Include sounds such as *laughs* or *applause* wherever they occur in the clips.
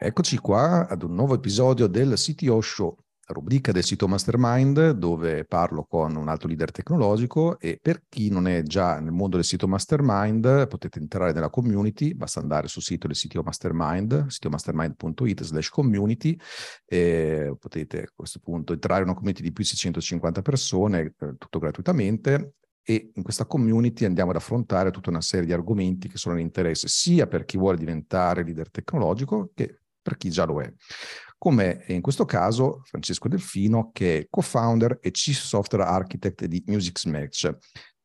Eccoci qua ad un nuovo episodio del CTO Show, rubrica del sito Mastermind dove parlo con un altro leader tecnologico e per chi non è già nel mondo del sito Mastermind potete entrare nella community, basta andare sul sito del sito Mastermind, sitomastermind.it slash community e potete a questo punto entrare in una community di più di 650 persone, eh, tutto gratuitamente e in questa community andiamo ad affrontare tutta una serie di argomenti che sono di interesse sia per chi vuole diventare leader tecnologico che per chi già lo è. Come in questo caso Francesco Delfino, che è co-founder e chief software architect di Music Match.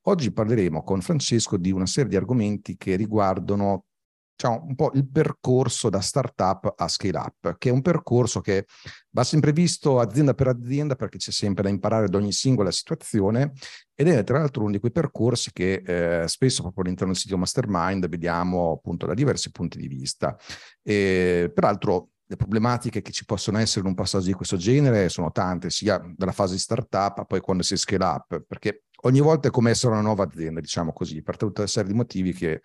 Oggi parleremo con Francesco di una serie di argomenti che riguardano diciamo, un po' il percorso da startup a scale up, che è un percorso che va sempre visto azienda per azienda perché c'è sempre da imparare ad ogni singola situazione ed è tra l'altro uno di quei percorsi che eh, spesso proprio all'interno del sito Mastermind vediamo appunto da diversi punti di vista. E, peraltro le problematiche che ci possono essere in un passaggio di questo genere sono tante, sia dalla fase di startup a poi quando si scale up, perché ogni volta è come essere una nuova azienda, diciamo così, per tutta una serie di motivi che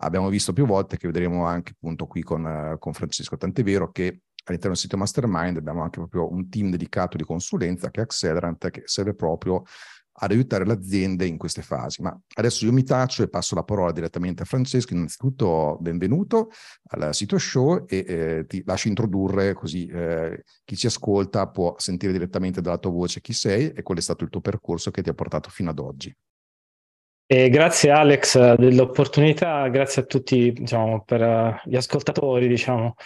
abbiamo visto più volte, che vedremo anche appunto qui con, con Francesco. Tant'è vero che all'interno del sito Mastermind abbiamo anche proprio un team dedicato di consulenza che è Accelerant, che serve proprio ad aiutare le aziende in queste fasi. Ma adesso io mi taccio e passo la parola direttamente a Francesco. Innanzitutto benvenuto al sito show e eh, ti lascio introdurre così eh, chi ci ascolta può sentire direttamente dalla tua voce chi sei e qual è stato il tuo percorso che ti ha portato fino ad oggi. E grazie Alex dell'opportunità, grazie a tutti diciamo, per uh, gli ascoltatori. Diciamo.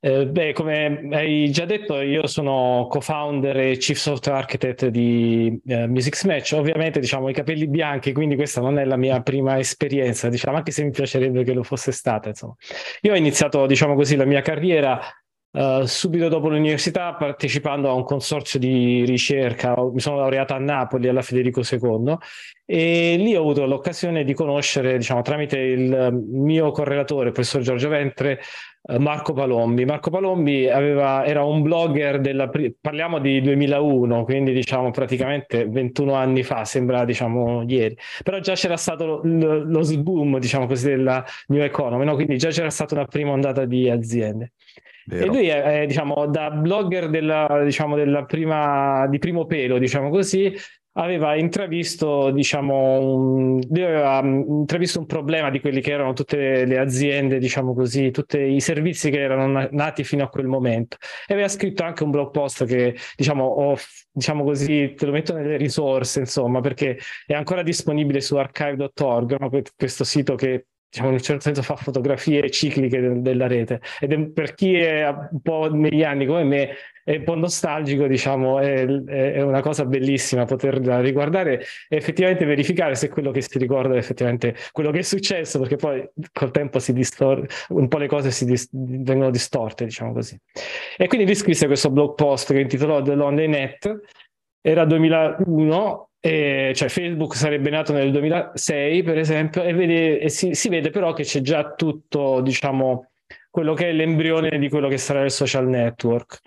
Eh, beh, come hai già detto, io sono co-founder e chief software architect di eh, Music Match. Ovviamente, diciamo, i capelli bianchi, quindi questa non è la mia prima esperienza, diciamo, anche se mi piacerebbe che lo fosse stata. Insomma. Io ho iniziato, diciamo così, la mia carriera Uh, subito dopo l'università partecipando a un consorzio di ricerca, mi sono laureato a Napoli alla Federico II e lì ho avuto l'occasione di conoscere, diciamo, tramite il mio correlatore, il professor Giorgio Ventre, uh, Marco Palombi. Marco Palombi aveva, era un blogger della, parliamo di 2001, quindi diciamo praticamente 21 anni fa, sembra diciamo ieri, però già c'era stato lo, lo boom, diciamo così, della New Economy, no? quindi già c'era stata una prima ondata di aziende. Vero. E lui è, è, diciamo, da blogger della, diciamo, della prima, di primo pelo, diciamo così, aveva intravisto, diciamo, un, aveva intravisto un problema di quelli che erano tutte le aziende, diciamo così, tutti i servizi che erano nati fino a quel momento. E aveva scritto anche un blog post che, diciamo, ho, diciamo così, te lo metto nelle risorse, insomma, perché è ancora disponibile su archive.org, no? questo sito che diciamo in un certo senso fa fotografie cicliche de- della rete. Ed è, per chi è un po' negli anni come me è un po' nostalgico diciamo è, è una cosa bellissima poterla riguardare e effettivamente verificare se quello che si ricorda è effettivamente quello che è successo perché poi col tempo si distor- un po' le cose si dis- vengono distorte diciamo così. E quindi lui scrisse questo blog post che intitolò The Lonely Net. Era 2001 e, cioè Facebook sarebbe nato nel 2006 per esempio e, vede, e si, si, vede però che c'è già tutto diciamo quello che è l'embrione di quello che sarà il social network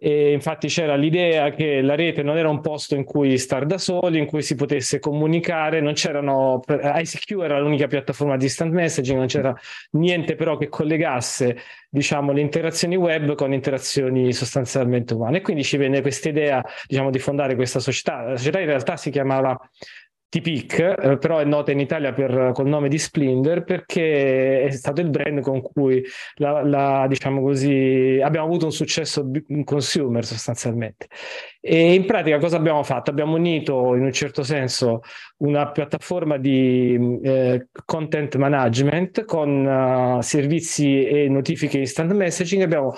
e infatti c'era l'idea che la rete non era un posto in cui star da soli, in cui si potesse comunicare, non c'erano, ICQ era l'unica piattaforma di instant messaging, non c'era niente però che collegasse diciamo, le interazioni web con interazioni sostanzialmente umane. E quindi ci venne questa idea diciamo, di fondare questa società. La società in realtà si chiamava T-Pic, eh, però è nota in Italia per, col nome di Splendor perché è stato il brand con cui la, la, diciamo così, abbiamo avuto un successo in consumer sostanzialmente. E in pratica cosa abbiamo fatto? Abbiamo unito in un certo senso una piattaforma di eh, content management con uh, servizi e notifiche instant messaging. Abbiamo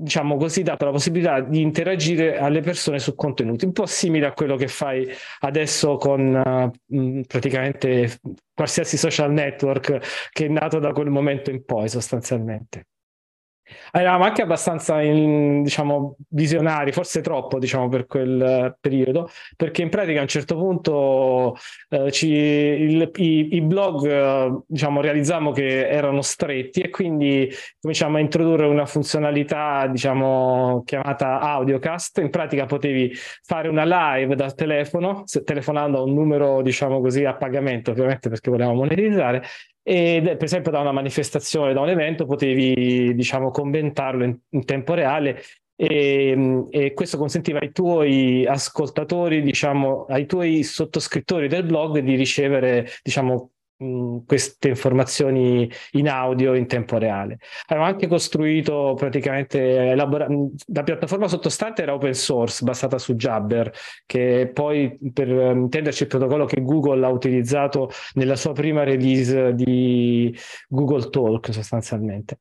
diciamo così, dato la possibilità di interagire alle persone su contenuti, un po' simile a quello che fai adesso con uh, praticamente qualsiasi social network che è nato da quel momento in poi sostanzialmente. Eravamo anche abbastanza in, diciamo, visionari, forse troppo diciamo, per quel periodo, perché in pratica a un certo punto eh, ci, il, i, i, blog eh, diciamo, realizzavamo che erano stretti e quindi cominciamo a introdurre una funzionalità diciamo, chiamata audiocast. In pratica potevi fare una live dal telefono, telefonando a un numero diciamo così, a pagamento, ovviamente perché volevamo monetizzare, e per esempio da una manifestazione, da un evento, potevi diciamo commentarlo in, in tempo reale e, e, questo consentiva ai tuoi ascoltatori, diciamo, ai tuoi sottoscrittori del blog di ricevere, diciamo, queste informazioni in audio in tempo reale. Abbiamo anche costruito praticamente elabora- la piattaforma sottostante era open source basata su Jabber, che poi per intenderci il protocollo che Google ha utilizzato nella sua prima release di Google Talk sostanzialmente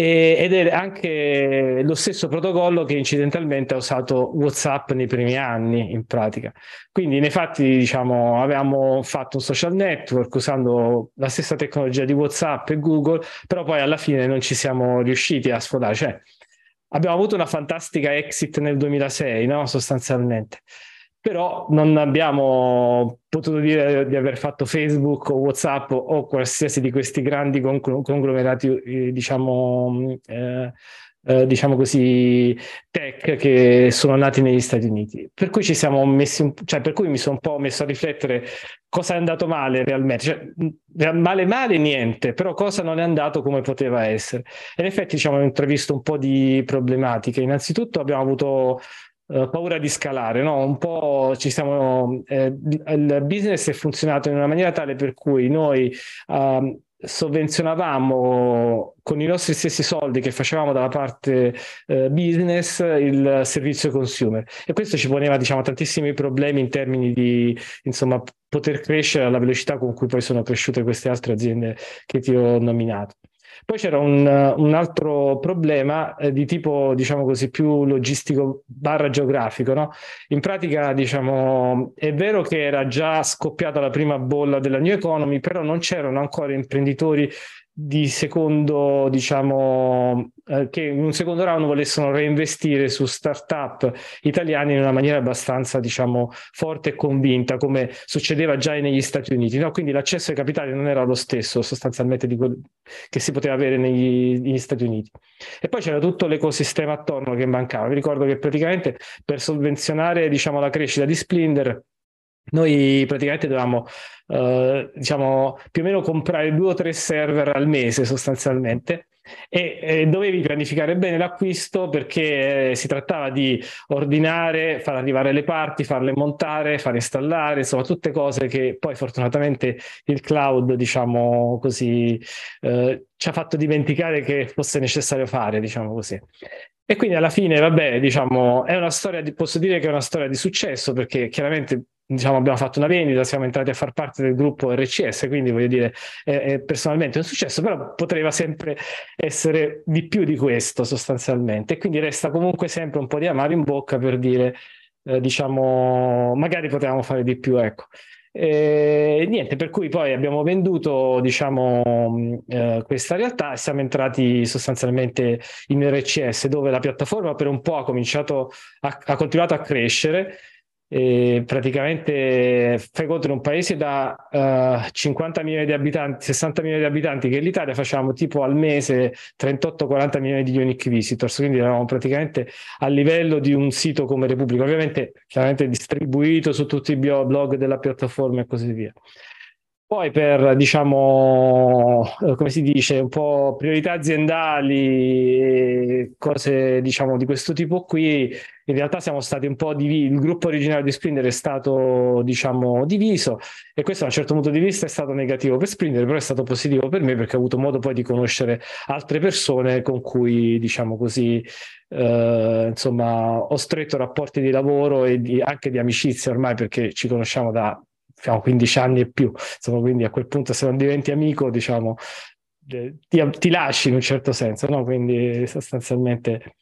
ed è anche lo stesso protocollo che incidentalmente ha usato WhatsApp nei primi anni in pratica. Quindi nei fatti diciamo avevamo fatto un social network usando la stessa tecnologia di WhatsApp e Google, però poi alla fine non ci siamo riusciti a sfodare, cioè abbiamo avuto una fantastica exit nel 2006, no? sostanzialmente però non abbiamo potuto dire di aver fatto Facebook o WhatsApp o qualsiasi di questi grandi conglomerati, eh, diciamo, eh, eh, diciamo così, tech che sono nati negli Stati Uniti. Per cui ci siamo messi, cioè per cui mi sono un po' messo a riflettere cosa è andato male realmente. Cioè, male male niente, però cosa non è andato come poteva essere. E in effetti diciamo, abbiamo intravisto un po' di problematiche. Innanzitutto abbiamo avuto Uh, paura di scalare, no? Un po' ci siamo, eh, il business è funzionato in una maniera tale per cui noi uh, sovvenzionavamo con i nostri stessi soldi che facevamo dalla parte uh, business il servizio consumer e questo ci poneva diciamo tantissimi problemi in termini di insomma poter crescere alla velocità con cui poi sono cresciute queste altre aziende che ti ho nominato. Poi c'era un, un altro problema eh, di tipo, diciamo così, più logistico barra geografico. No? In pratica, diciamo, è vero che era già scoppiata la prima bolla della New Economy, però non c'erano ancora imprenditori di secondo, diciamo, eh, che in un secondo round volessero reinvestire su start-up italiani in una maniera abbastanza, diciamo, forte e convinta, come succedeva già negli Stati Uniti. No? Quindi l'accesso ai capitali non era lo stesso sostanzialmente di quel che si poteva avere negli, negli Stati Uniti. E poi c'era tutto l'ecosistema attorno che mancava. Vi ricordo che praticamente per sovvenzionare, diciamo, la crescita di Splinter, noi praticamente dovevamo eh, diciamo più o meno comprare due o tre server al mese sostanzialmente e, e dovevi pianificare bene l'acquisto perché eh, si trattava di ordinare, far arrivare le parti, farle montare, far installare, insomma tutte cose che poi fortunatamente il cloud, diciamo così, eh, ci ha fatto dimenticare che fosse necessario fare, diciamo così. E quindi alla fine, vabbè, diciamo, è una storia di, posso dire che è una storia di successo perché chiaramente diciamo, abbiamo fatto una vendita, siamo entrati a far parte del gruppo RCS, quindi voglio dire, è, è personalmente un successo, però poteva sempre essere di più di questo sostanzialmente. E quindi resta comunque sempre un po' di amaro in bocca per dire, eh, diciamo, magari potevamo fare di più, ecco. E, niente, per cui poi abbiamo venduto diciamo, eh, questa realtà e siamo entrati sostanzialmente in RCS dove la piattaforma per un po' ha cominciato a, ha continuato a crescere e praticamente fai conto in un paese da uh, eh, 50 milioni di abitanti, 60 milioni di abitanti, che l'Italia facciamo tipo al mese 38-40 milioni di unique visitors, quindi eravamo praticamente a livello di un sito come Repubblica, ovviamente chiaramente distribuito su tutti i blog della piattaforma e così via. Poi per, diciamo, eh, come si dice, un po' priorità aziendali, cose, diciamo, di questo tipo qui, in realtà siamo stati un po' divisi, il gruppo originario di Sprinter è stato, diciamo, diviso e questo da un certo punto di vista è stato negativo per Sprinter, però è stato positivo per me perché ho avuto modo poi di conoscere altre persone con cui, diciamo così, eh, insomma, ho stretto rapporti di lavoro e di, anche di amicizia ormai perché ci conosciamo da diciamo, 15 anni e più, insomma, quindi a quel punto se non diventi amico, diciamo, eh, ti, ti lasci in un certo senso, no? Quindi sostanzialmente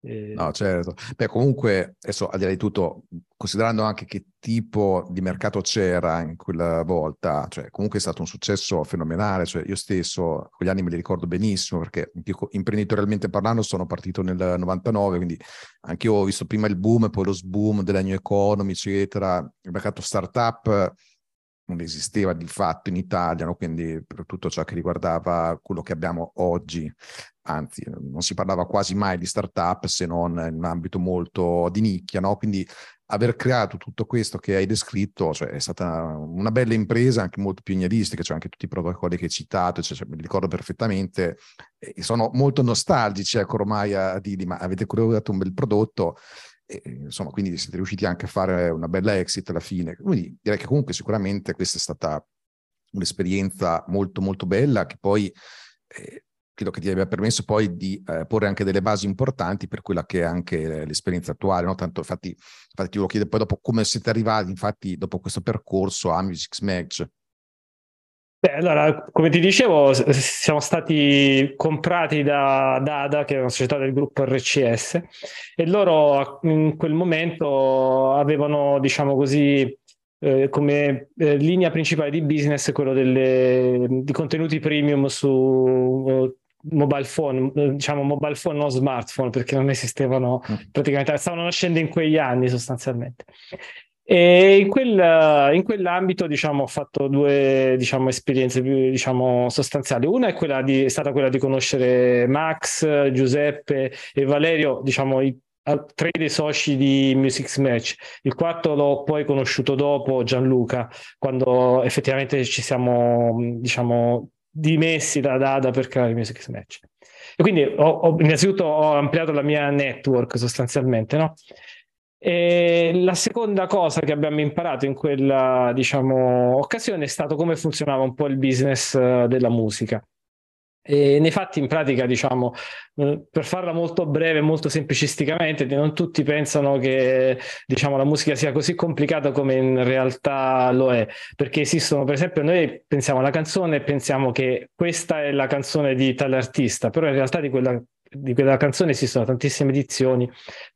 Eh... No, certo. Beh, comunque, adesso al di là di tutto, considerando anche che tipo di mercato c'era in quella volta, cioè comunque è stato un successo fenomenale, cioè io stesso quegli anni me li ricordo benissimo perché imprenditorialmente parlando sono partito nel 99, quindi anche io ho visto prima il boom, poi lo sboom della new economy, eccetera, il mercato startup non esisteva di fatto in Italia, no? quindi per tutto ciò che riguardava quello che abbiamo oggi, anzi non si parlava quasi mai di startup se non in un ambito molto di nicchia, no? quindi aver creato tutto questo che hai descritto cioè, è stata una bella impresa, anche molto pionieristica, cioè anche tutti i protocolli che hai citato, cioè, cioè, me li ricordo perfettamente, e sono molto nostalgici, ecco, ormai a dirgli, ma avete creato un bel prodotto, e, insomma, quindi siete riusciti anche a fare una bella exit alla fine. Quindi direi che comunque sicuramente questa è stata un'esperienza molto molto bella che poi eh, credo che ti abbia permesso poi di eh, porre anche delle basi importanti per quella che è anche l'esperienza attuale, no? Tanto infatti, infatti ti volevo chiedere poi dopo come siete arrivati, infatti, dopo questo percorso a Music Match. Beh, allora, come ti dicevo, siamo stati comprati da Dada, che è una società del gruppo RCS, e loro in quel momento avevano, diciamo così, eh, come eh, linea principale di business quello delle, di contenuti premium su uh, mobile phone, diciamo mobile phone, non smartphone, perché non esistevano mm. praticamente, stavano nascendo in quegli anni sostanzialmente. E in, quel, in quell'ambito diciamo, ho fatto due diciamo, esperienze più diciamo, sostanziali. Una è, quella di, è stata quella di conoscere Max, Giuseppe e Valerio, diciamo, i tre dei soci di Music Match. Il quarto l'ho poi conosciuto dopo, Gianluca, quando effettivamente ci siamo diciamo, dimessi da Dada per creare Music Match. E quindi ho, ho, innanzitutto ho ampliato la mia network sostanzialmente, no? E la seconda cosa che abbiamo imparato in quella diciamo, occasione è stato come funzionava un po' il business eh, della musica. E nei fatti, in pratica, diciamo, eh, per farla molto breve, molto semplicisticamente, non tutti pensano che diciamo, la musica sia così complicata come in realtà lo è, perché esistono, per esempio, noi pensiamo alla canzone e pensiamo che questa è la canzone di tale artista, però in realtà di quella di quella canzone esistono tantissime edizioni,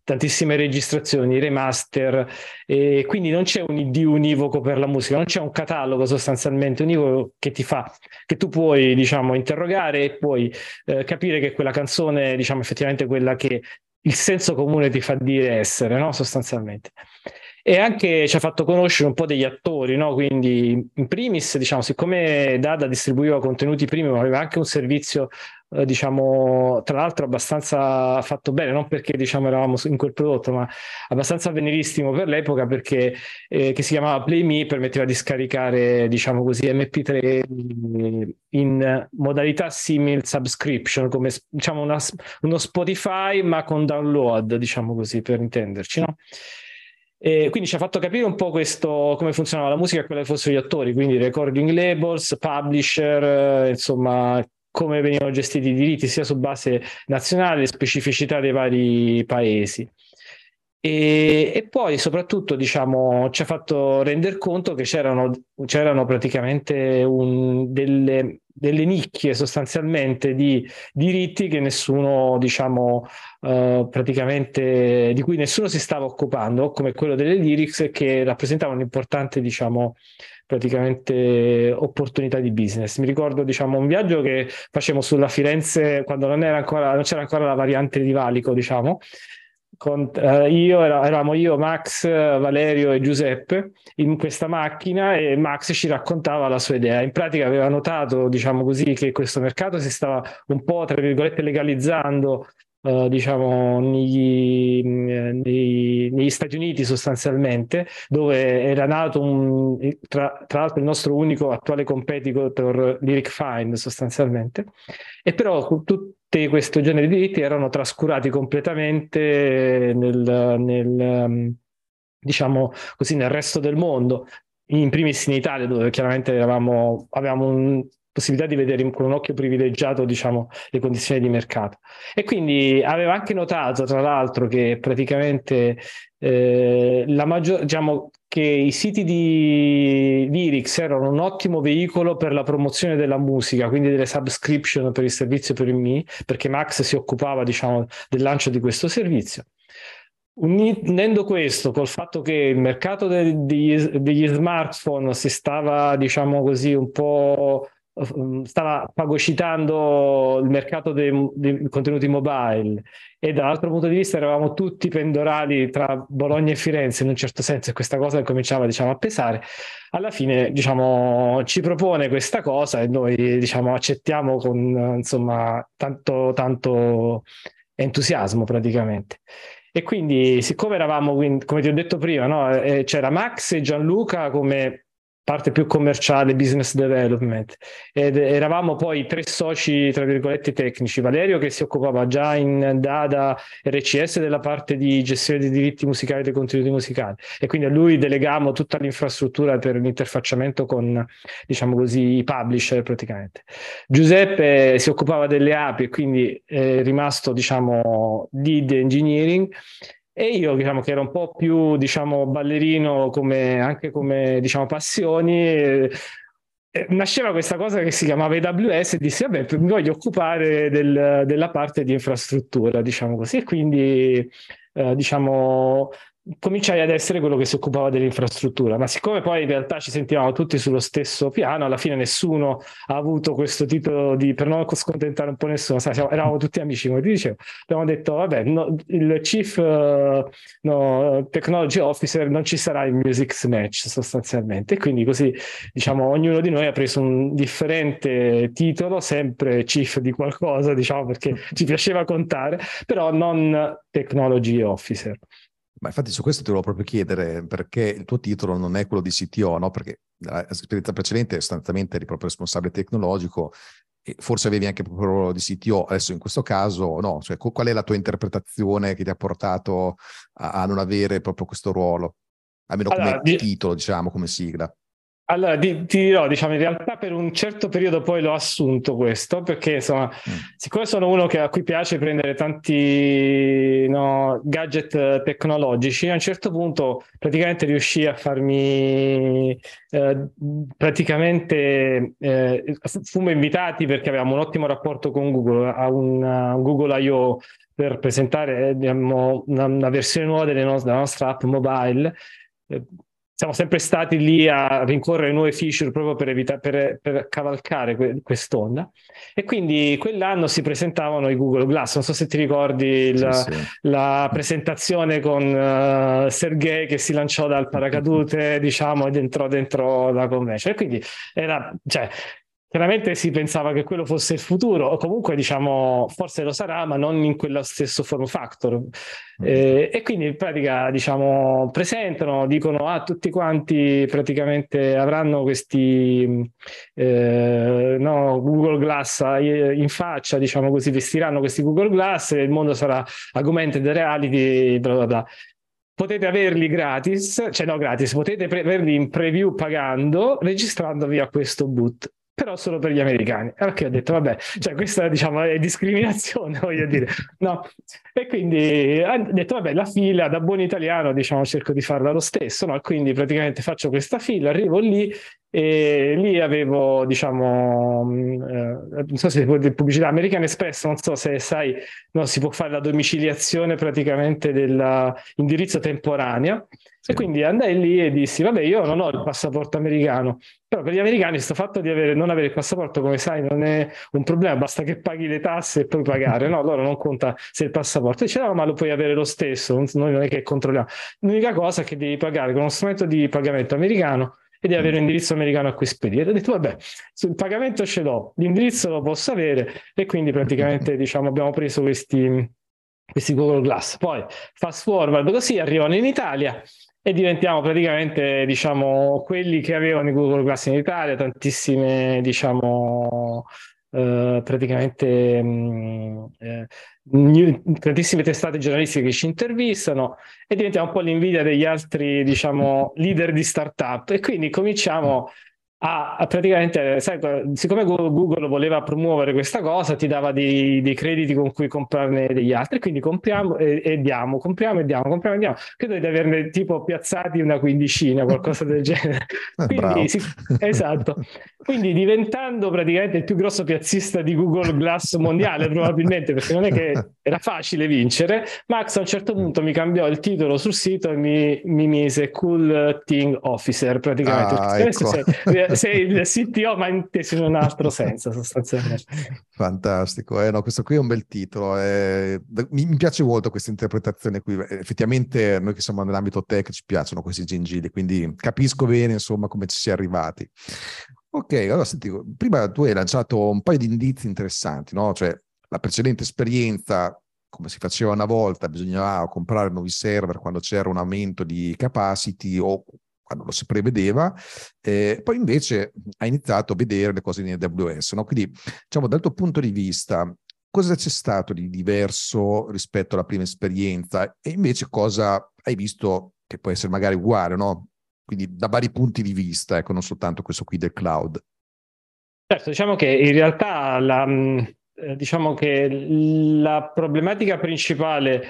tantissime registrazioni, remaster, e quindi non c'è un ID univoco per la musica, non c'è un catalogo sostanzialmente univoco che ti fa, che tu puoi, diciamo, interrogare e puoi eh, capire che quella canzone, diciamo, effettivamente quella che il senso comune ti fa dire essere, no? Sostanzialmente e anche ci ha fatto conoscere un po' degli attori, no? quindi in primis, diciamo, siccome Dada distribuiva contenuti premium, aveva anche un servizio, eh, diciamo, tra l'altro abbastanza fatto bene, non perché diciamo eravamo in quel prodotto, ma abbastanza avvenirissimo per l'epoca perché eh, che si chiamava Play Me, permetteva di scaricare, diciamo così, MP3 in modalità simil subscription, come diciamo una, uno Spotify ma con download, diciamo così, per intenderci, no? E quindi ci ha fatto capire un po' questo, come funzionava la musica e quali fossero gli attori, quindi recording labels, publisher, insomma, come venivano gestiti i diritti sia su base nazionale, specificità dei vari paesi. E, e, poi soprattutto diciamo, ci ha fatto rendere conto che c'erano, c'erano praticamente un, delle, delle, nicchie sostanzialmente di diritti che nessuno diciamo, praticamente di cui nessuno si stava occupando come quello delle lyrics che rappresentavano un'importante diciamo, praticamente opportunità di business. Mi ricordo diciamo, un viaggio che facevamo sulla Firenze quando non, ancora, non c'era ancora la variante di Valico diciamo con, uh, io era, eravamo io, Max, Valerio e Giuseppe in questa macchina e Max ci raccontava la sua idea. In pratica aveva notato, diciamo così, che questo mercato si stava un po', tra virgolette, legalizzando Uh, diciamo negli, nei, negli, Stati Uniti sostanzialmente dove era nato un, tra, tra, l'altro il nostro unico attuale competitor Lyric Find sostanzialmente. E però tutti questi generi di diritti erano trascurati completamente nel, nel um, diciamo così nel resto del mondo. In primis in Italia dove chiaramente eravamo, avevamo un possibilità di vedere con un occhio privilegiato diciamo, le condizioni di mercato. E quindi aveva anche notato, tra l'altro, che praticamente eh, la maggior, diciamo, che i siti di Lyrics erano un ottimo veicolo per la promozione della musica, quindi delle subscription per il servizio per il MI, perché Max si occupava diciamo, del lancio di questo servizio. Unendo questo col fatto che il mercato de- degli, degli smartphone si stava, diciamo così, un po' stava fagocitando il mercato dei, dei, contenuti mobile e dall'altro punto di vista eravamo tutti pendorali tra Bologna e Firenze in un certo senso e questa cosa cominciava diciamo, a pesare alla fine diciamo, ci propone questa cosa e noi diciamo, accettiamo con insomma tanto, tanto entusiasmo praticamente e quindi siccome eravamo come ti ho detto prima no? Eh, c'era Max e Gianluca come parte più commerciale, business development. Ed eravamo poi tre soci, tra virgolette, tecnici. Valerio che si occupava già in Dada RCS della parte di gestione dei diritti musicali e dei contenuti musicali. E quindi a lui delegamo tutta l'infrastruttura per l'interfacciamento con, diciamo così, i publisher praticamente. Giuseppe si occupava delle api e quindi è rimasto, diciamo, lead engineering e io, diciamo, che ero un po' più, diciamo, ballerino come, anche come, diciamo, passioni, nasceva questa cosa che si chiamava AWS e dissi, vabbè, mi voglio occupare del, della parte di infrastruttura, diciamo così. E quindi, eh, diciamo, cominciai ad essere quello che si occupava dell'infrastruttura, ma siccome poi in realtà ci sentivamo tutti sullo stesso piano, alla fine nessuno ha avuto questo titolo di, per non scontentare un po' nessuno, sai, siamo, eravamo tutti amici, come ti dicevo, abbiamo detto, vabbè, no, il Chief uh, no, Technology Officer non ci sarà in Music Match sostanzialmente, e quindi così, diciamo, ognuno di noi ha preso un differente titolo, sempre Chief di qualcosa, diciamo, perché ci piaceva contare, però non Technology Officer. Ma infatti su questo ti volevo proprio chiedere perché il tuo titolo non è quello di CTO, no? Perché l'esperienza precedente sostanzialmente eri proprio responsabile tecnologico e forse avevi anche proprio il ruolo di CTO, adesso in questo caso no, cioè qual è la tua interpretazione che ti ha portato a, a non avere proprio questo ruolo? Almeno allora, come di... titolo, diciamo, come sigla. Allora, ti, ti, dirò, diciamo, in realtà per un certo periodo poi l'ho assunto questo, perché insomma, mm. siccome sono uno che, a cui piace prendere tanti no, gadget tecnologici, a un certo punto praticamente riuscì a farmi eh, praticamente eh, fummo invitati perché avevamo un ottimo rapporto con Google a un, un Google I.O. per presentare abbiamo una, una versione nuova no- della nostra app mobile eh, siamo sempre stati lì a rincorrere nuove feature proprio per, evitare, per, per cavalcare que- quest'onda. E quindi quell'anno si presentavano i Google Glass. Non so se ti ricordi il, sì, sì. la presentazione con uh, Sergei che si lanciò dal paracadute, *laughs* diciamo, ed entrò dentro la convention. E quindi era, cioè, Chiaramente si pensava che quello fosse il futuro, o comunque diciamo forse lo sarà, ma non in quello stesso form factor. Mm. Eh, e quindi in pratica diciamo presentano, dicono a ah, tutti quanti praticamente avranno questi eh, no, Google Glass in faccia, diciamo così, vestiranno questi Google Glass e il mondo sarà augmented reality, bla bla bla potete averli gratis, cioè no gratis, potete pre- averli in preview pagando registrandovi a questo boot però solo per gli americani. Perché ho detto, vabbè, cioè questa diciamo è discriminazione, *laughs* voglio dire. No. E quindi ho detto, vabbè, la fila da buon italiano, diciamo, cerco di farla lo stesso, no? Quindi praticamente faccio questa fila, arrivo lì e lì avevo, diciamo, mm, eh, non so se pubblicità American Express, non so se sai, no, si può fare la domiciliazione praticamente dell'indirizzo temporanea. Sì. E quindi andai lì e dissi: Vabbè, io non ho il passaporto americano, però per gli americani questo fatto di avere, non avere il passaporto, come sai, non è un problema, basta che paghi le tasse e puoi pagare, no? Loro non conta se il passaporto. Dice: No, ma lo puoi avere lo stesso, noi non è che controlliamo. L'unica cosa è che devi pagare con uno strumento di pagamento americano e devi avere un indirizzo americano a cui spedire. Ho detto, vabbè, sul pagamento ce l'ho, l'indirizzo lo posso avere e quindi praticamente *laughs* diciamo, abbiamo preso questi, questi Google Glass. Poi fast forward così arrivano in Italia e diventiamo praticamente diciamo quelli che avevano i Google Glass in Italia, tantissime diciamo eh, praticamente mh, eh, tantissime testate giornalistiche che ci intervistano e diventiamo un po' l'invidia degli altri diciamo leader di startup. E quindi cominciamo a, praticamente, sai, siccome Google voleva promuovere questa cosa, ti dava dei, dei crediti con cui comprarne degli altri, quindi compriamo e, e, diamo, compriamo e diamo, compriamo e diamo. Credo di averne tipo piazzati una quindicina, qualcosa del genere. *laughs* Eh, quindi, si, esatto. *laughs* Quindi diventando praticamente il più grosso piazzista di Google Glass mondiale, probabilmente, perché non è che era facile vincere, Max a un certo punto mi cambiò il titolo sul sito e mi, mi mise Cool Thing Officer, praticamente. Ah, ecco. sei, sei il CTO, ma inteso in un altro senso, sostanzialmente. Fantastico, eh, no, questo qui è un bel titolo. Eh, mi, mi, piace molto questa interpretazione qui. Effettivamente, noi che siamo nell'ambito tech ci piacciono questi gingilli, quindi capisco bene, insomma, come ci si è arrivati. Ok, allora senti, prima tu hai lanciato un paio di indizi interessanti, no? Cioè, la precedente esperienza come si faceva una volta, bisognava comprare nuovi server quando c'era un aumento di capacity o quando lo si prevedeva, eh, poi invece ha iniziato a vedere le cose in AWS. No? Quindi, diciamo, dal tuo punto di vista, cosa c'è stato di diverso rispetto alla prima esperienza e invece cosa hai visto che può essere magari uguale, no? Quindi da vari punti di vista, ecco, non soltanto questo qui del cloud. Certo, diciamo che in realtà la, mm, eh, diciamo che la problematica principale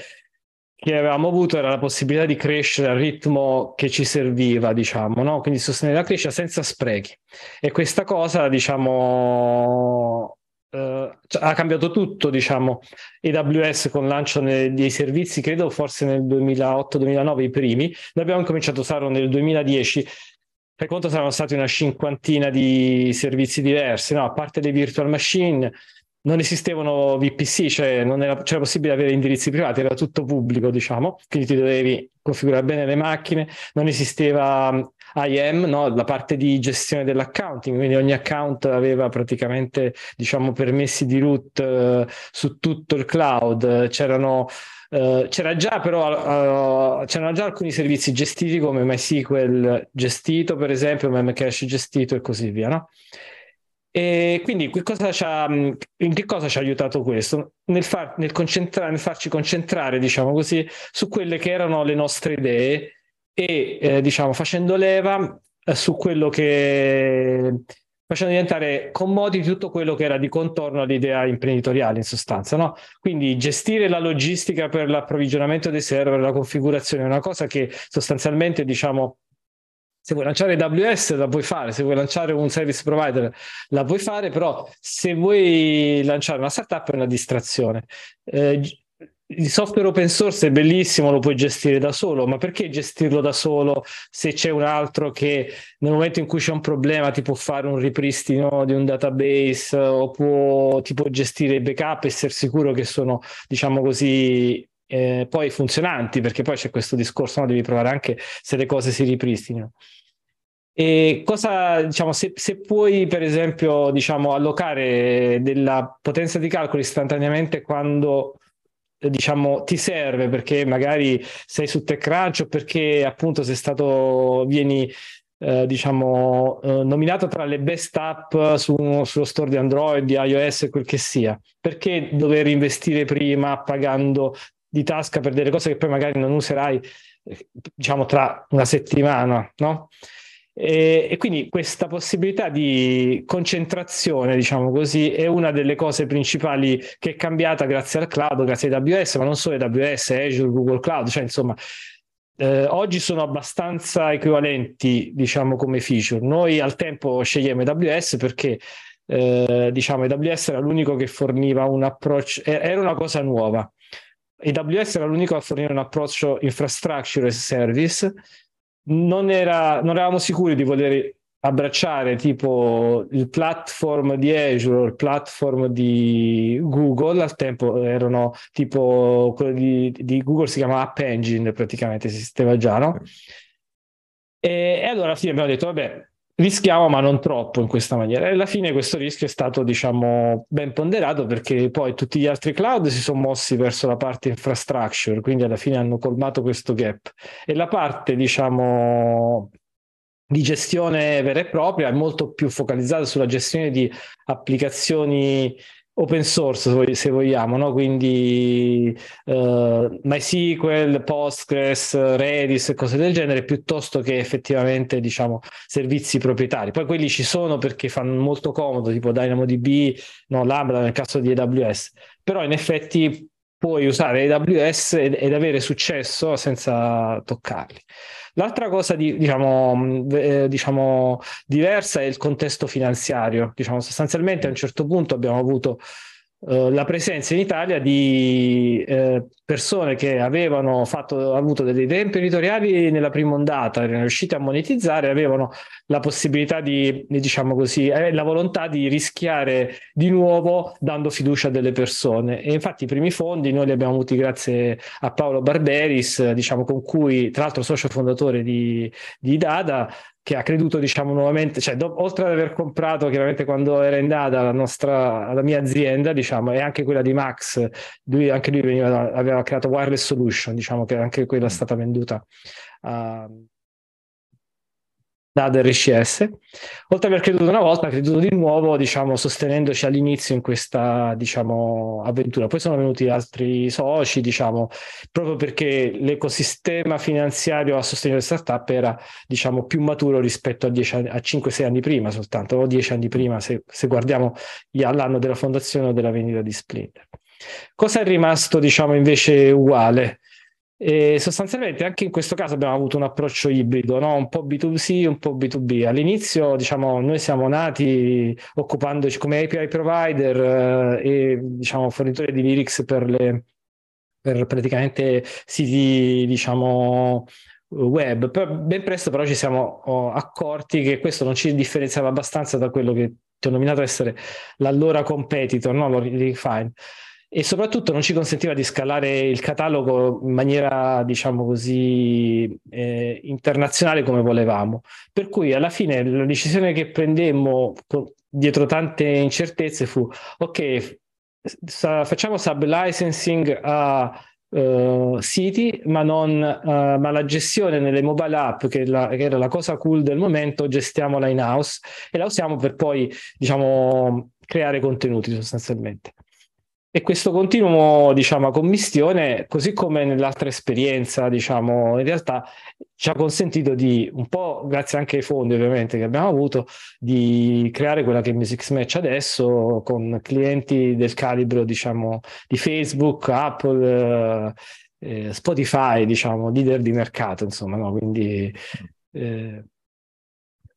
che avevamo avuto era la possibilità di crescere al ritmo che ci serviva, diciamo, no? quindi sostenere la crescita senza sprechi. E questa cosa, diciamo, eh, ha cambiato tutto, diciamo, AWS con lancio dei servizi, credo forse nel 2008-2009 i primi, noi abbiamo cominciato a usarlo nel 2010 per conto saranno stati una cinquantina di servizi diversi, no? a parte le virtual machine, non esistevano VPC, cioè non era, c'era possibile avere indirizzi privati, era tutto pubblico, diciamo, quindi ti dovevi configurare bene le macchine, non esisteva IAM, no? la parte di gestione dell'accounting, quindi ogni account aveva praticamente, diciamo, permessi di root uh, su tutto il cloud, c'erano Uh, c'era già però uh, c'erano già alcuni servizi gestiti come MySQL gestito per esempio, Memcache gestito e così via, no? E quindi che in che cosa ci ha aiutato questo? Nel, far, nel, nel, farci concentrare, diciamo così, su quelle che erano le nostre idee e eh, diciamo facendo leva eh, su quello che facendo diventare commodity tutto quello che era di contorno all'idea imprenditoriale in sostanza. No? Quindi gestire la logistica per l'approvvigionamento dei server, la configurazione è una cosa che sostanzialmente diciamo se vuoi lanciare AWS la puoi fare, se vuoi lanciare un service provider la puoi fare, però se vuoi lanciare una startup è una distrazione. Eh, il software open source è bellissimo, lo puoi gestire da solo, ma perché gestirlo da solo se c'è un altro che nel momento in cui c'è un problema ti può fare un ripristino di un database o può, ti può gestire i backup e essere sicuro che sono, diciamo così, eh, poi funzionanti, perché poi c'è questo discorso, no? devi provare anche se le cose si ripristinano. E cosa, diciamo, se, se puoi, per esempio, diciamo, allocare della potenza di calcolo istantaneamente quando diciamo ti serve perché magari sei su TechCrunch o perché appunto sei stato vieni eh, diciamo eh, nominato tra le best app su, sullo store di Android, di iOS quel che sia perché dover investire prima pagando di tasca per delle cose che poi magari non userai, eh, diciamo, tra una settimana, no? E, e, quindi questa possibilità di concentrazione, diciamo così, è una delle cose principali che è cambiata grazie al cloud, grazie a AWS, ma non solo AWS, Azure, Google Cloud, cioè insomma, eh, oggi sono abbastanza equivalenti, diciamo, come feature. Noi al tempo scegliamo AWS perché eh, diciamo AWS era l'unico che forniva un approccio, era una cosa nuova. AWS era l'unico a fornire un approccio infrastructure as service. Non, era, non eravamo sicuri di voler abbracciare tipo il platform di Azure o il platform di Google, al tempo erano tipo quello di, di Google si chiama App Engine praticamente, esisteva già, no? E, e allora fine abbiamo detto, vabbè, rischiamo ma non troppo in questa maniera. E alla fine questo rischio è stato diciamo ben ponderato perché poi tutti gli altri cloud si sono mossi verso la parte infrastructure quindi alla fine hanno colmato questo gap. E la parte diciamo di gestione vera e propria è molto più focalizzata sulla gestione di applicazioni open source se vogliamo, no? quindi uh, MySQL, Postgres, Redis cose del genere, piuttosto che effettivamente diciamo, servizi proprietari. Poi quelli ci sono perché fanno molto comodo, tipo DynamoDB, no, Lambda nel caso di AWS, però in effetti puoi usare AWS ed, ed avere successo senza toccarli. L'altra cosa di, diciamo, eh, diciamo, diversa è il contesto finanziario. Diciamo, sostanzialmente a un certo punto abbiamo avuto eh, la presenza in Italia di eh, persone che avevano fatto, avuto delle idee imprenditoriali nella prima ondata, erano riuscite a monetizzare, avevano la possibilità di, diciamo così, eh, la volontà di rischiare di nuovo dando fiducia a delle persone. E infatti i primi fondi noi li abbiamo avuti grazie a Paolo Barberis, diciamo, con cui, tra l'altro socio fondatore di, di Dada, che ha creduto, diciamo, nuovamente, cioè, do, oltre ad aver comprato chiaramente quando era in data la, nostra, la mia azienda, diciamo, e anche quella di Max, lui, anche lui veniva, aveva creato Wireless Solution, diciamo che anche quella è stata venduta a, da RCS. Oltre ad aver creduto una volta, ha creduto di nuovo, diciamo, sostenendoci all'inizio in questa, diciamo, avventura. Poi sono venuti altri soci, diciamo, proprio perché l'ecosistema finanziario a sostegno delle startup era, diciamo, più maturo rispetto a, anni, a 5-6 anni prima soltanto, o 10 anni prima, se, se guardiamo l'anno della fondazione o della vendita di Splinter. Cosa è rimasto, diciamo, invece uguale? E sostanzialmente anche in questo caso abbiamo avuto un approccio ibrido, no? un po' B2C, un po' B2B. All'inizio, diciamo, noi siamo nati occupandoci come API provider eh, e diciamo, fornitore di lyrics per, le, per praticamente siti, diciamo, web. Ben presto però ci siamo oh, accorti che questo non ci differenziava abbastanza da quello che ti ho nominato essere l'allora competitor, no? Refine e soprattutto non ci consentiva di scalare il catalogo in maniera, diciamo così, eh, internazionale come volevamo. Per cui alla fine la decisione che prendemmo dietro tante incertezze fu, ok, sa- facciamo sub-licensing a uh, siti, ma, non, uh, ma la gestione nelle mobile app, che, la, che, era la cosa cool del momento, gestiamola in house e la usiamo per poi, diciamo, creare contenuti sostanzialmente. E questo continuo, diciamo, commistione, così come nell'altra esperienza, diciamo, in realtà ci ha consentito di, un po' grazie anche ai fondi ovviamente che abbiamo avuto, di creare quella che è Music Match adesso con clienti del calibro, diciamo, di Facebook, Apple, eh, Spotify, diciamo, leader di mercato, insomma, no? Quindi... Eh...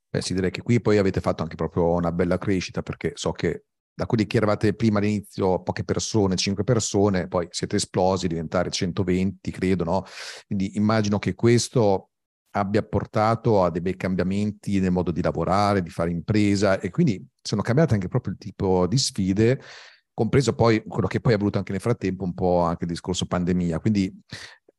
Beh, sì, direi che qui poi avete fatto anche proprio una bella crescita perché so che da quelli che eravate prima all'inizio poche persone, 5 persone, poi siete esplosi, diventare 120, credo, no? Quindi immagino che questo abbia portato a dei bei cambiamenti nel modo di lavorare, di fare impresa e quindi sono cambiate anche proprio il tipo di sfide, compreso poi quello che poi è avvenuto anche nel frattempo, un po' anche il discorso pandemia. Quindi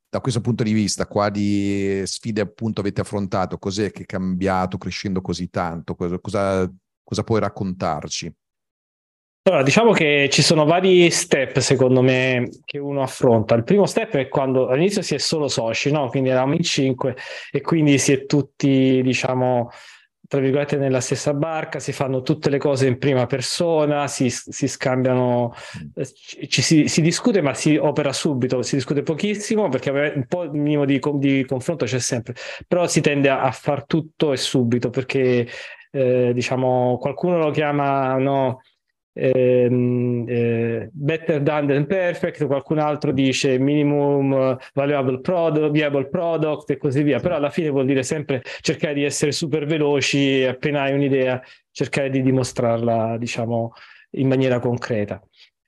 da questo punto di vista, quali sfide appunto avete affrontato? Cos'è che è cambiato crescendo così tanto? Cosa, cosa, puoi raccontarci? Allora, diciamo che ci sono vari step, secondo me, che uno affronta. Il primo step è quando all'inizio si è solo soci, no? Quindi eravamo in cinque e quindi si è tutti, diciamo, tra virgolette, nella stessa barca, si fanno tutte le cose in prima persona, si, si scambiano, ci si, si, discute, ma si opera subito, si discute pochissimo perché un po' il minimo di, di confronto c'è sempre, però si tende a, a far tutto e subito perché, eh, diciamo, qualcuno lo chiama, no? Ehm, eh, better done than perfect, qualcun altro dice minimum uh, valuable product, viable product e così via, però alla fine vuol dire sempre cercare di essere super veloci e appena hai un'idea cercare di dimostrarla, diciamo, in maniera concreta.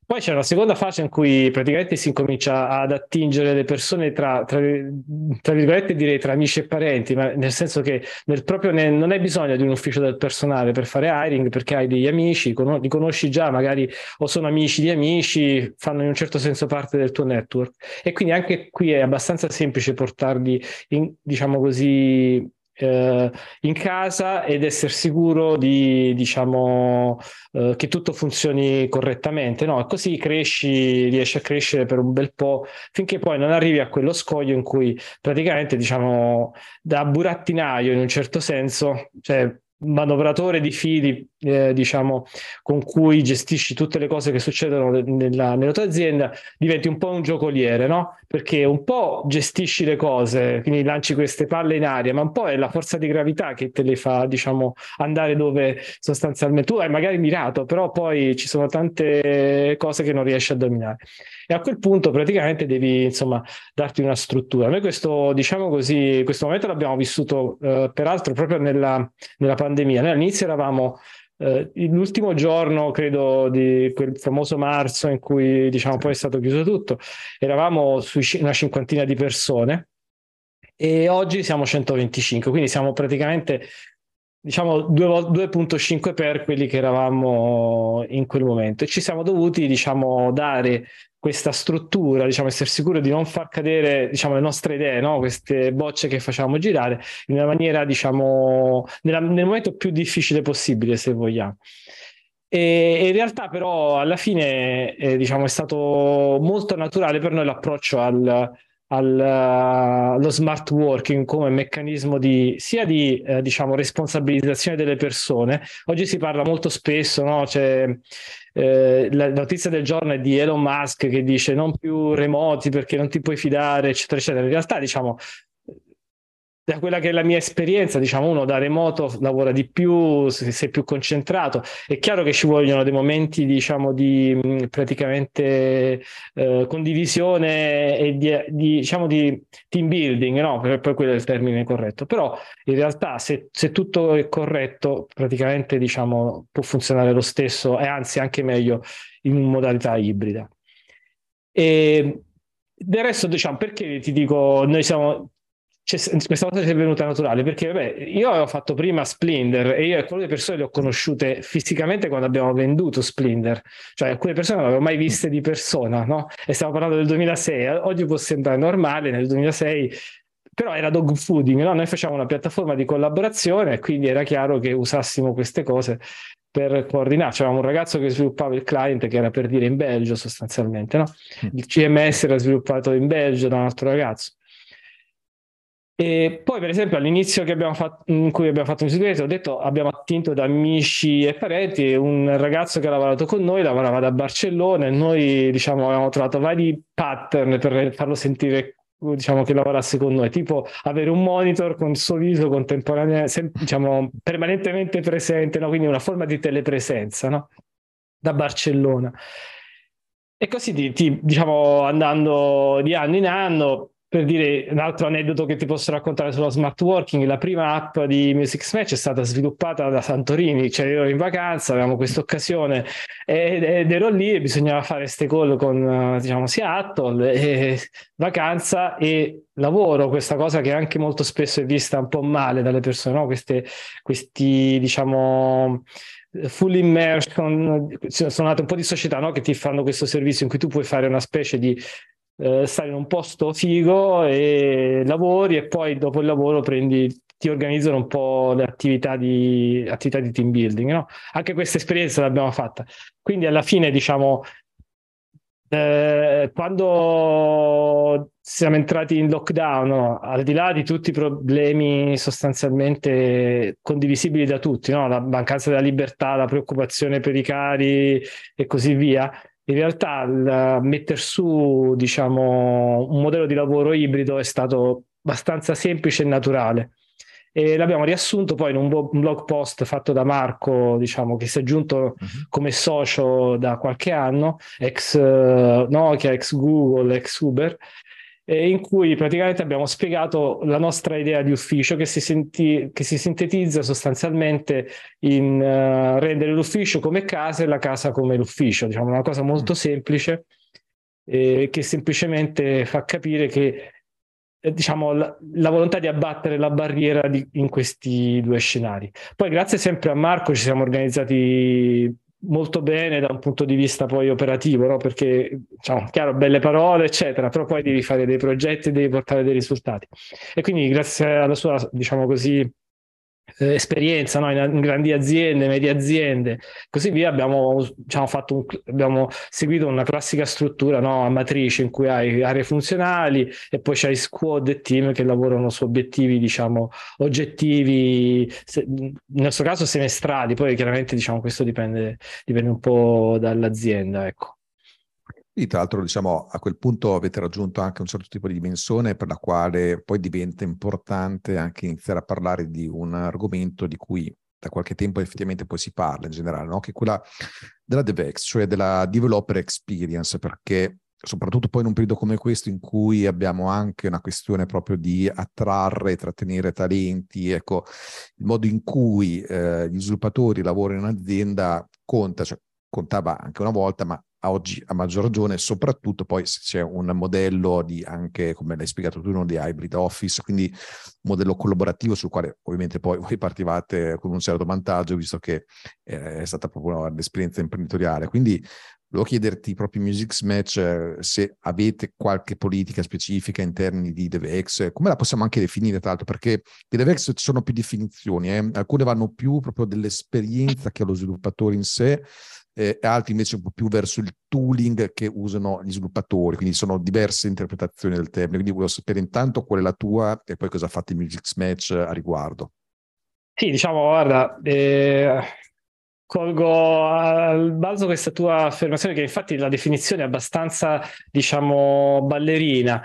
Poi c'è una seconda fase in cui praticamente si incomincia ad attingere le persone tra, tra, tra virgolette direi tra amici e parenti, ma nel senso che nel proprio ne, non hai bisogno di un ufficio del personale per fare hiring perché hai degli amici, li conosci già magari o sono amici di amici, fanno in un certo senso parte del tuo network. E quindi anche qui è abbastanza semplice portarli in, diciamo così eh, in casa ed essere sicuro di, diciamo, eh, che tutto funzioni correttamente, no? E così cresci, riesci a crescere per un bel po' finché poi non arrivi a quello scoglio in cui praticamente, diciamo, da burattinaio in un certo senso, cioè manovratore di fili, eh, diciamo, con cui gestisci tutte le cose che succedono nella, nella, tua azienda, diventi un po' un giocoliere, no? Perché un po' gestisci le cose, quindi lanci queste palle in aria, ma un po' è la forza di gravità che te le fa, diciamo, andare dove sostanzialmente tu hai magari mirato, però poi ci sono tante cose che non riesci a dominare. E a quel punto praticamente devi, insomma, darti una struttura. Noi questo, diciamo così, questo momento l'abbiamo vissuto eh, peraltro proprio nella, nella pandemia. Noi all'inizio eravamo eh, l'ultimo giorno, credo, di quel famoso marzo in cui diciamo poi è stato chiuso tutto, eravamo su una cinquantina di persone e oggi siamo 125, quindi siamo praticamente diciamo 2.5 per quelli che eravamo in quel momento e ci siamo dovuti diciamo dare questa struttura, diciamo, essere sicuro di non far cadere diciamo, le nostre idee, no? queste bocce che facciamo girare in una maniera, diciamo, nella, nel momento più difficile possibile, se vogliamo. E in realtà, però, alla fine, eh, diciamo, è stato molto naturale per noi l'approccio al, allo smart working come meccanismo di sia di eh, diciamo responsabilizzazione delle persone oggi si parla molto spesso no? C'è, eh, la notizia del giorno è di Elon Musk che dice non più remoti perché non ti puoi fidare eccetera eccetera in realtà diciamo da quella che è la mia esperienza, diciamo, uno da remoto lavora di più, sei più concentrato. È chiaro che ci vogliono dei momenti, diciamo, di praticamente eh, condivisione e di, di, diciamo, di team building, no? Per, per quello è il termine corretto. Però in realtà se, se tutto è corretto, praticamente, diciamo, può funzionare lo stesso e anzi anche meglio in modalità ibrida. E del resto, diciamo, perché ti dico, noi siamo questa cosa ci è venuta naturale perché vabbè, io avevo fatto prima Splinter e io alcune persone le ho conosciute fisicamente quando abbiamo venduto Splinter, cioè alcune persone non le avevo mai viste di persona, no? E stiamo parlando del 2006, oggi può sembrare normale, nel 2006 però era dog fooding, no? Noi facciamo una piattaforma di collaborazione quindi era chiaro che usassimo queste cose per coordinare. C'era un ragazzo che sviluppava il client che era per dire in Belgio sostanzialmente, no? Mm. Il CMS era sviluppato in Belgio da un altro ragazzo. E poi, per esempio, all'inizio fatto, in cui abbiamo fatto un segreto, ho detto abbiamo attinto da amici e parenti. Un ragazzo che ha lavorato con noi lavorava da Barcellona e noi diciamo, avevamo trovato vari pattern per farlo sentire diciamo che lavorasse con noi, tipo avere un monitor con il suo viso contemporaneamente, diciamo, permanentemente presente, no? quindi una forma di telepresenza no? da Barcellona. E così, ti, diciamo, andando di anno in anno, per dire un altro aneddoto che ti posso raccontare sullo smart working, la prima app di Music Smash è stata sviluppata da Santorini, cioè io ero in vacanza, avevamo questa occasione ed ero lì e bisognava fare queste call con diciamo Seattle, e vacanza e lavoro, questa cosa che anche molto spesso è vista un po' male dalle persone, no? Queste, questi diciamo full immersion, sono nate un po' di società no? che ti fanno questo servizio in cui tu puoi fare una specie di eh, stare in un posto figo e lavori e poi dopo il lavoro prendi, ti organizzano un po' le attività di, attività di team building. No? Anche questa esperienza l'abbiamo fatta. Quindi alla fine, diciamo, eh, quando siamo entrati in lockdown, no? al di là di tutti i problemi sostanzialmente condivisibili da tutti, no? la mancanza della libertà, la preoccupazione per i cari e così via, in realtà il mettere su diciamo, un modello di lavoro ibrido è stato abbastanza semplice e naturale. E l'abbiamo riassunto poi in un blog post fatto da Marco, diciamo, che si è aggiunto uh-huh. come socio da qualche anno, ex uh, Nokia, ex Google, ex Uber, in cui praticamente abbiamo spiegato la nostra idea di ufficio che si, senti, che si sintetizza sostanzialmente in uh, rendere l'ufficio come casa e la casa come l'ufficio, diciamo una cosa molto mm. semplice eh, che semplicemente fa capire che eh, diciamo la, la, volontà di abbattere la barriera di, in questi due scenari. Poi grazie sempre a Marco ci siamo organizzati molto bene da un punto di vista poi operativo, no? perché diciamo, chiaro, belle parole, eccetera, però poi devi fare dei progetti, devi portare dei risultati. E quindi grazie alla sua, diciamo così, eh, esperienza no? in, in, grandi aziende, medie aziende, così via, abbiamo, diciamo, un, abbiamo seguito una classica struttura no? a matrice in cui hai aree funzionali e poi c'hai squad e team che lavorano su obiettivi, diciamo, oggettivi, se, nel nostro caso semestrali, poi chiaramente diciamo, questo dipende, dipende un po' dall'azienda. Ecco. E tra l'altro, diciamo, a quel punto avete raggiunto anche un certo tipo di dimensione per la quale poi diventa importante anche iniziare a parlare di un argomento di cui da qualche tempo effettivamente poi si parla in generale, no? che è quella della DevEx, cioè della Developer Experience, perché soprattutto poi in un periodo come questo in cui abbiamo anche una questione proprio di attrarre e trattenere talenti, ecco, il modo in cui eh, gli sviluppatori lavorano in azienda conta, cioè contava anche una volta, ma a oggi a maggior ragione, soprattutto poi se c'è un modello di anche, come l'hai spiegato tu, di hybrid office, quindi modello collaborativo sul quale ovviamente poi voi partivate con un certo vantaggio, visto che eh, è stata proprio un'esperienza imprenditoriale. Quindi volevo chiederti proprio Music Match eh, se avete qualche politica specifica in termini di DevX, come la possiamo anche definire tra l'altro, perché di DevX ci sono più definizioni, eh? alcune vanno più proprio dell'esperienza che ha lo sviluppatore in sé, eh, altri invece un po' più verso il tooling che usano gli sviluppatori, quindi sono diverse interpretazioni del termine. Quindi volevo sapere intanto qual è la tua e poi cosa ha fatto il Music Match a riguardo. Sì, diciamo, guarda, eh, colgo al balzo questa tua affermazione che infatti la definizione è abbastanza, diciamo, ballerina.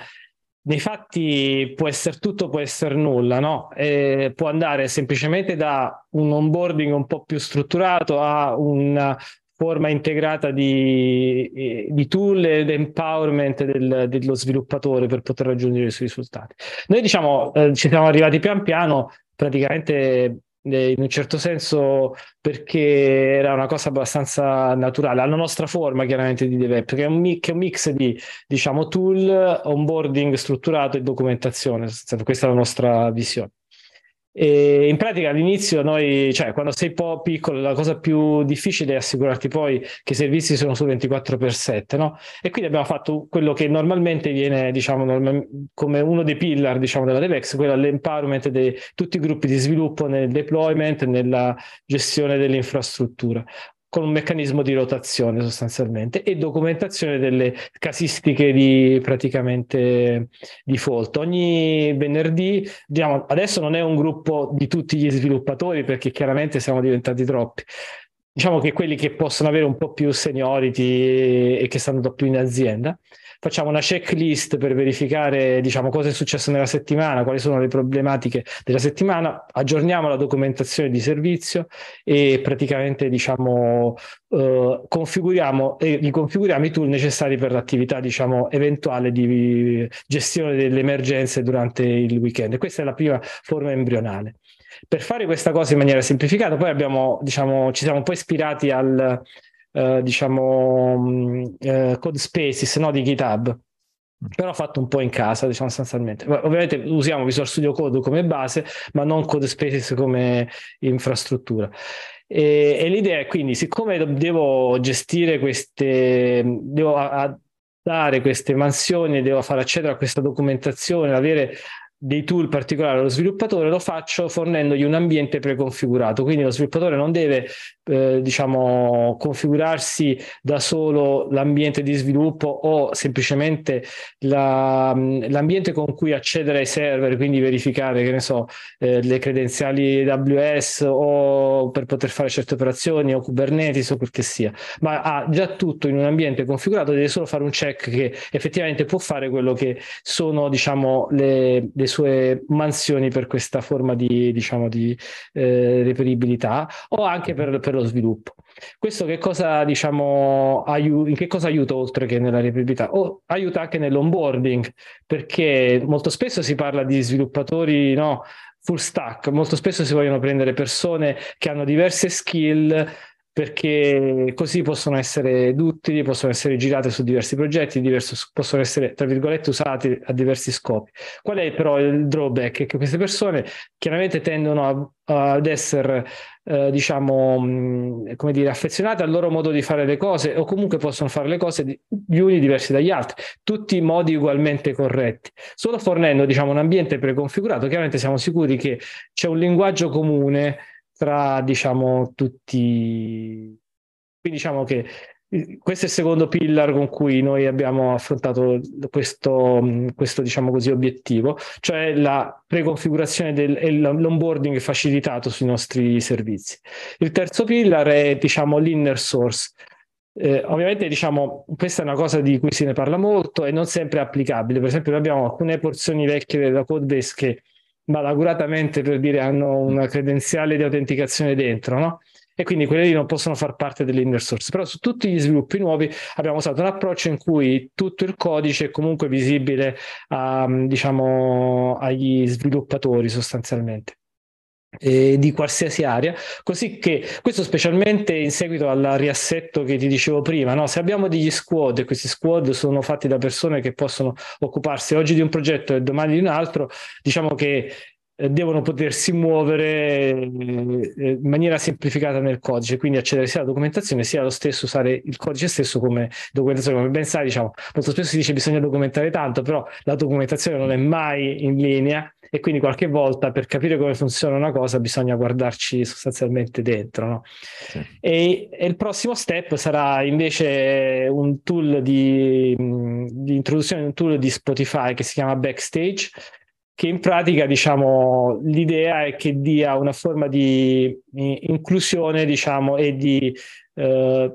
Nei fatti può essere tutto, può essere nulla, no? E può andare semplicemente da un onboarding un po' più strutturato a una forma integrata di, eh, di tool ed empowerment del, dello sviluppatore per poter raggiungere i suoi risultati. Noi diciamo eh, ci siamo arrivati pian piano praticamente eh, in un certo senso perché era una cosa abbastanza naturale, alla nostra forma chiaramente di DevEp, che è un mix di diciamo, tool, onboarding strutturato e documentazione, questa è la nostra visione. E in pratica all'inizio noi, cioè quando sei po' piccolo, la cosa più difficile è assicurarti poi che i servizi sono su 24 x 7, no? E quindi abbiamo fatto quello che normalmente viene, diciamo, normal- come uno dei pillar, diciamo, della DevEx, quello l'empowerment di tutti i gruppi di sviluppo nel deployment, nella gestione dell'infrastruttura con un meccanismo di rotazione sostanzialmente e documentazione delle casistiche di praticamente default. Ogni venerdì, diciamo, adesso non è un gruppo di tutti gli sviluppatori perché chiaramente siamo diventati troppi. Diciamo che quelli che possono avere un po' più seniority e che stanno più in azienda, facciamo una checklist per verificare diciamo, cosa è successo nella settimana, quali sono le problematiche della settimana, aggiorniamo la documentazione di servizio e praticamente diciamo, eh, configuriamo, e riconfiguriamo i tool necessari per l'attività diciamo, eventuale di gestione delle emergenze durante il weekend. Questa è la prima forma embrionale. Per fare questa cosa in maniera semplificata, poi abbiamo, diciamo, ci siamo un po' ispirati al, eh, diciamo, mm, eh, code spaces no, di GitHub mm. però fatto un po' in casa, diciamo sostanzialmente. Ovviamente usiamo Visual Studio Code come base, ma non Code Spaces come infrastruttura. E, e l'idea è quindi, siccome devo gestire queste, devo dare queste mansioni, devo far accedere a questa documentazione, avere dei tool particolari allo sviluppatore, lo faccio fornendogli un ambiente preconfigurato. Quindi lo sviluppatore non deve, eh, diciamo, configurarsi da solo l'ambiente di sviluppo o semplicemente la, l'ambiente con cui accedere ai server, quindi verificare, che ne so, eh, le credenziali AWS o per poter fare certe operazioni o Kubernetes o quel che sia, ma ha già tutto in un ambiente configurato, deve solo fare un check che effettivamente può fare quello che sono, diciamo, le, le sue mansioni per questa forma di, diciamo, di eh, reperibilità o anche per, per, lo sviluppo. Questo che cosa, diciamo, aiu- in che cosa aiuta oltre che nella reperibilità? O aiuta anche nell'onboarding, perché molto spesso si parla di sviluppatori no, full stack, molto spesso si vogliono prendere persone che hanno diverse skill perché così possono essere duttili, possono essere girate su diversi progetti, diverso, possono essere, tra virgolette, usati a diversi scopi. Qual è però il drawback? È che queste persone chiaramente tendono a, ad essere, eh, diciamo, come dire, affezionate al loro modo di fare le cose o comunque possono fare le cose gli uni diversi dagli altri, tutti in modi ugualmente corretti. Solo fornendo, diciamo, un ambiente preconfigurato, chiaramente siamo sicuri che c'è un linguaggio comune tra diciamo tutti. Quindi diciamo che eh, questo è il secondo pillar con cui noi abbiamo affrontato questo, questo diciamo così, obiettivo, cioè la preconfigurazione e l'onboarding facilitato sui nostri servizi. Il terzo pillar è diciamo, l'inner source. Eh, ovviamente diciamo, questa è una cosa di cui se ne parla molto e non sempre applicabile. Per esempio, abbiamo alcune porzioni vecchie della codebase che malaguratamente per dire hanno una credenziale di autenticazione dentro, no? E quindi quelle lì non possono far parte dell'inner source. Però su tutti gli sviluppi nuovi abbiamo usato un approccio in cui tutto il codice è comunque visibile a, diciamo, agli sviluppatori sostanzialmente di qualsiasi area, così che questo specialmente in seguito al riassetto che ti dicevo prima, no? se abbiamo degli squad e questi squad sono fatti da persone che possono occuparsi oggi di un progetto e domani di un altro, diciamo che eh, devono potersi muovere eh, in maniera semplificata nel codice, quindi accedere sia alla documentazione sia allo stesso usare il codice stesso come documentazione. Come ben sai, diciamo, molto spesso si dice che bisogna documentare tanto, però la documentazione non è mai in linea e quindi qualche volta per capire come funziona una cosa bisogna guardarci sostanzialmente dentro. No? Sì. E, e, il prossimo step sarà invece un tool di, di introduzione di un tool di Spotify che si chiama Backstage che in pratica diciamo l'idea è che dia una forma di inclusione diciamo e di eh,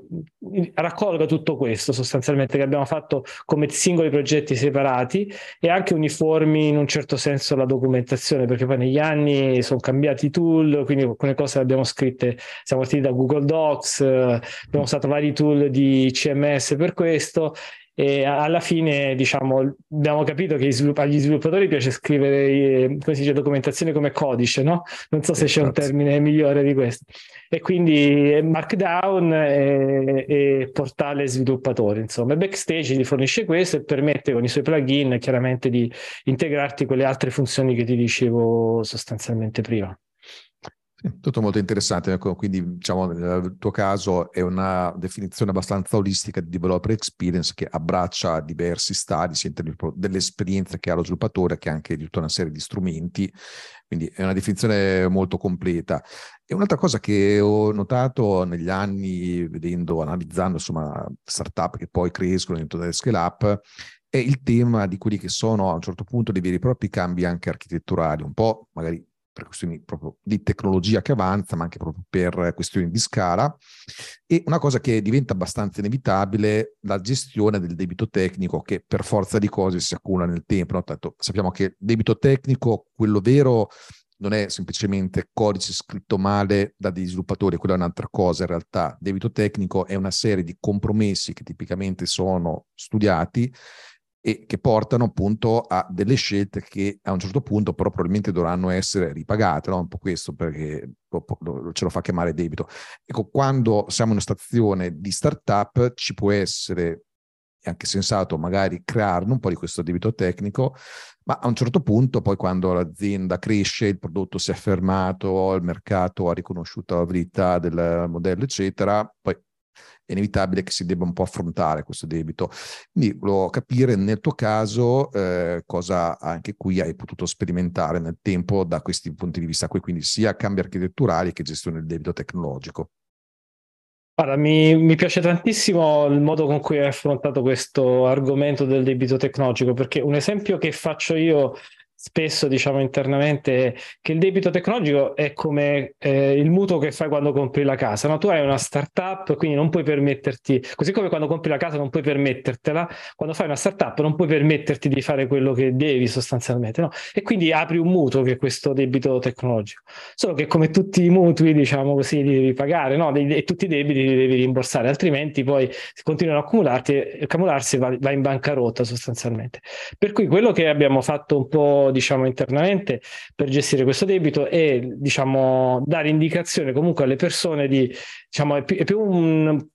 raccolga tutto questo sostanzialmente che abbiamo fatto come singoli progetti separati e anche uniformi in un certo senso la documentazione perché poi negli anni sono cambiati i tool quindi alcune cose le abbiamo scritte siamo partiti da Google Docs eh, abbiamo usato vari tool di CMS per questo e alla fine diciamo, abbiamo capito che agli sviluppatori piace scrivere eh, come dice, documentazione come codice, no? Non so se c'è un termine migliore di questo. E quindi Markdown e, e portale sviluppatori, insomma. Backstage ti fornisce questo e permette con i suoi plugin chiaramente di integrarti con le altre funzioni che ti dicevo sostanzialmente prima. Tutto molto interessante, ecco, quindi diciamo nel tuo caso è una definizione abbastanza olistica di developer experience che abbraccia diversi stadi, sia dell'esperienza che ha lo sviluppatore che anche di tutta una serie di strumenti, quindi è una definizione molto completa. E un'altra cosa che ho notato negli anni, vedendo, analizzando insomma startup che poi crescono dentro delle scale up, è il tema di quelli che sono a un certo punto dei veri e propri cambi anche architetturali, un po' magari per questioni proprio di tecnologia che avanza, ma anche proprio per questioni di scala. E una cosa che diventa abbastanza inevitabile, la gestione del debito tecnico, che per forza di cose si accumula nel tempo. No? Tanto sappiamo che il debito tecnico, quello vero, non è semplicemente codice scritto male da degli sviluppatori, quella è un'altra cosa in realtà. Debito tecnico è una serie di compromessi che tipicamente sono studiati e che portano appunto a delle scelte che a un certo punto però probabilmente dovranno essere ripagate, no? un po' questo perché ce lo fa chiamare debito. Ecco, quando siamo in una stazione di startup ci può essere è anche sensato magari crearne un po' di questo debito tecnico, ma a un certo punto, poi quando l'azienda cresce, il prodotto si è affermato, il mercato ha riconosciuto la verità del modello, eccetera, poi è inevitabile che si debba un po' affrontare questo debito. Quindi volevo capire nel tuo caso eh, cosa anche qui hai potuto sperimentare nel tempo da questi punti di vista qui, quindi sia cambi architetturali che gestione del debito tecnologico. Guarda, mi, mi, piace tantissimo il modo con cui hai affrontato questo argomento del debito tecnologico, perché un esempio che faccio io spesso diciamo internamente che il debito tecnologico è come eh, il mutuo che fai quando compri la casa, no? tu hai una startup quindi non puoi permetterti, così come quando compri la casa non puoi permettertela, quando fai una startup non puoi permetterti di fare quello che devi sostanzialmente no? e quindi apri un mutuo che è questo debito tecnologico, solo che come tutti i mutui diciamo così li devi pagare no? e tutti i debiti li devi rimborsare, altrimenti poi continuano a accumularti, e va, va in bancarotta sostanzialmente. Per cui quello che abbiamo fatto un po' diciamo, internamente per gestire questo debito è diciamo, dare indicazione comunque alle persone di, diciamo, è più, è più un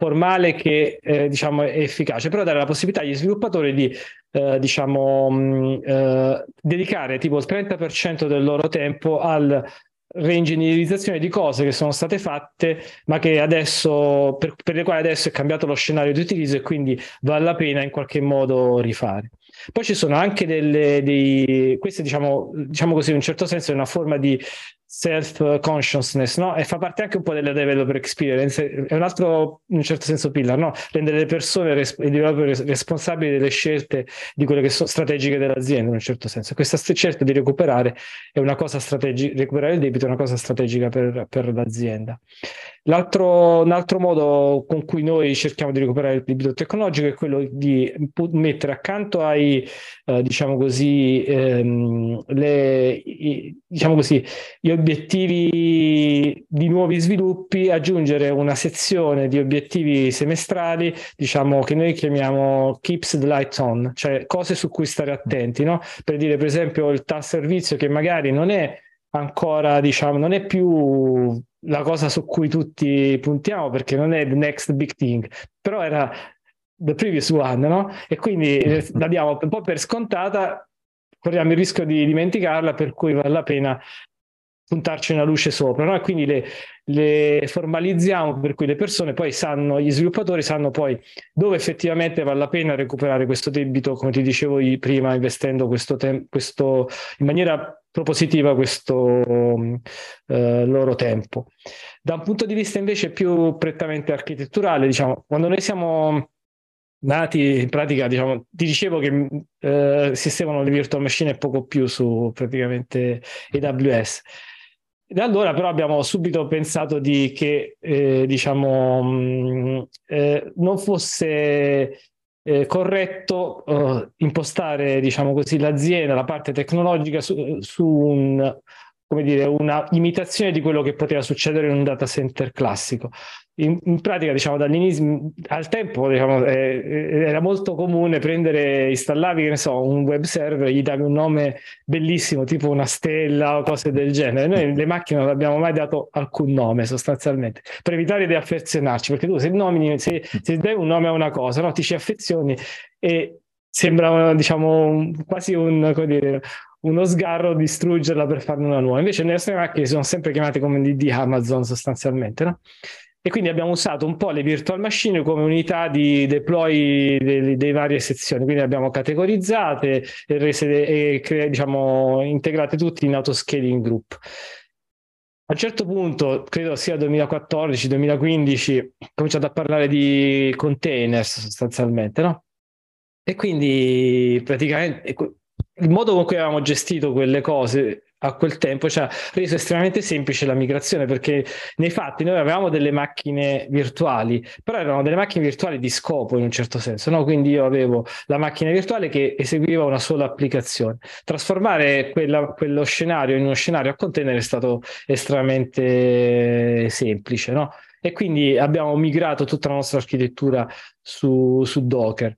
formale che eh, diciamo è efficace, però dare la possibilità agli sviluppatori di eh, diciamo, mh, eh, dedicare tipo il 30% del loro tempo al reingegnerizzazione di cose che sono state fatte, ma che adesso, per, per, le quali adesso è cambiato lo scenario di utilizzo e quindi vale la pena in qualche modo rifare. Poi ci sono anche delle, dei, queste diciamo, diciamo così, in un certo senso è una forma di self-consciousness, no? E fa parte anche un po' della developer experience, è un altro, in un certo senso, pillar, no? Rendere le persone res- i developer responsabili delle scelte di quelle che sono strategiche dell'azienda, in un certo senso. Questa scelta di recuperare è una cosa strategica, recuperare il debito è una cosa strategica per, per l'azienda. L'altro, un altro modo con cui noi cerchiamo di recuperare il debito tecnologico è quello di mettere accanto ai, eh, diciamo così, ehm, le, i, diciamo così, gli obiettivi di nuovi sviluppi, aggiungere una sezione di obiettivi semestrali, diciamo che noi chiamiamo keeps the light on, cioè cose su cui stare attenti, no? Per dire, per esempio, il tal servizio che magari non è ancora, diciamo, non è più la cosa su cui tutti puntiamo perché non è the next big thing, però era the previous one, no? E quindi eh, la diamo un po' per scontata, corriamo il rischio di dimenticarla, per cui vale la pena puntarci una luce sopra, no? Quindi le, le, formalizziamo per cui le persone poi sanno, gli sviluppatori sanno poi dove effettivamente vale la pena recuperare questo debito, come ti dicevo prima, investendo questo, tem- questo in maniera propositiva questo eh, loro tempo. Da un punto di vista invece più prettamente architetturale, diciamo, quando noi siamo nati in pratica, diciamo, ti dicevo che eh, esistevano le virtual machine e poco più su praticamente AWS. Da allora però abbiamo subito pensato di che eh, diciamo, mh, eh, non fosse eh, corretto eh, impostare, diciamo così, l'azienda, la parte tecnologica su, su un, come dire, una imitazione di quello che poteva succedere in un data center classico in, in, pratica, diciamo, dall'inizio, al tempo, diciamo, eh, era molto comune prendere, installavi, che ne so, un web server, gli davi un nome bellissimo, tipo una stella o cose del genere. Noi le macchine non abbiamo mai dato alcun nome, sostanzialmente, per evitare di affezionarci, perché tu se nomini, se, se dai un nome a una cosa, no, ti ci affezioni e sembra, diciamo, quasi un, come dire, uno sgarro distruggerla per farne una nuova. Invece le nostre macchine sono sempre chiamate come di Amazon sostanzialmente, no? E quindi abbiamo usato un po' le virtual machine come unità di deploy delle, delle varie sezioni, quindi le abbiamo categorizzate e, rese, e cre, diciamo, integrate tutte in autoscaling group. A un certo punto, credo sia 2014-2015, ho cominciato a parlare di containers sostanzialmente, no? E quindi praticamente il modo con cui avevamo gestito quelle cose a quel tempo ci ha reso estremamente semplice la migrazione perché nei fatti noi avevamo delle macchine virtuali, però erano delle macchine virtuali di scopo in un certo senso, no? quindi io avevo la macchina virtuale che eseguiva una sola applicazione. Trasformare quella, quello scenario in uno scenario a container è stato estremamente semplice. No? E quindi abbiamo migrato tutta la nostra architettura su, su Docker.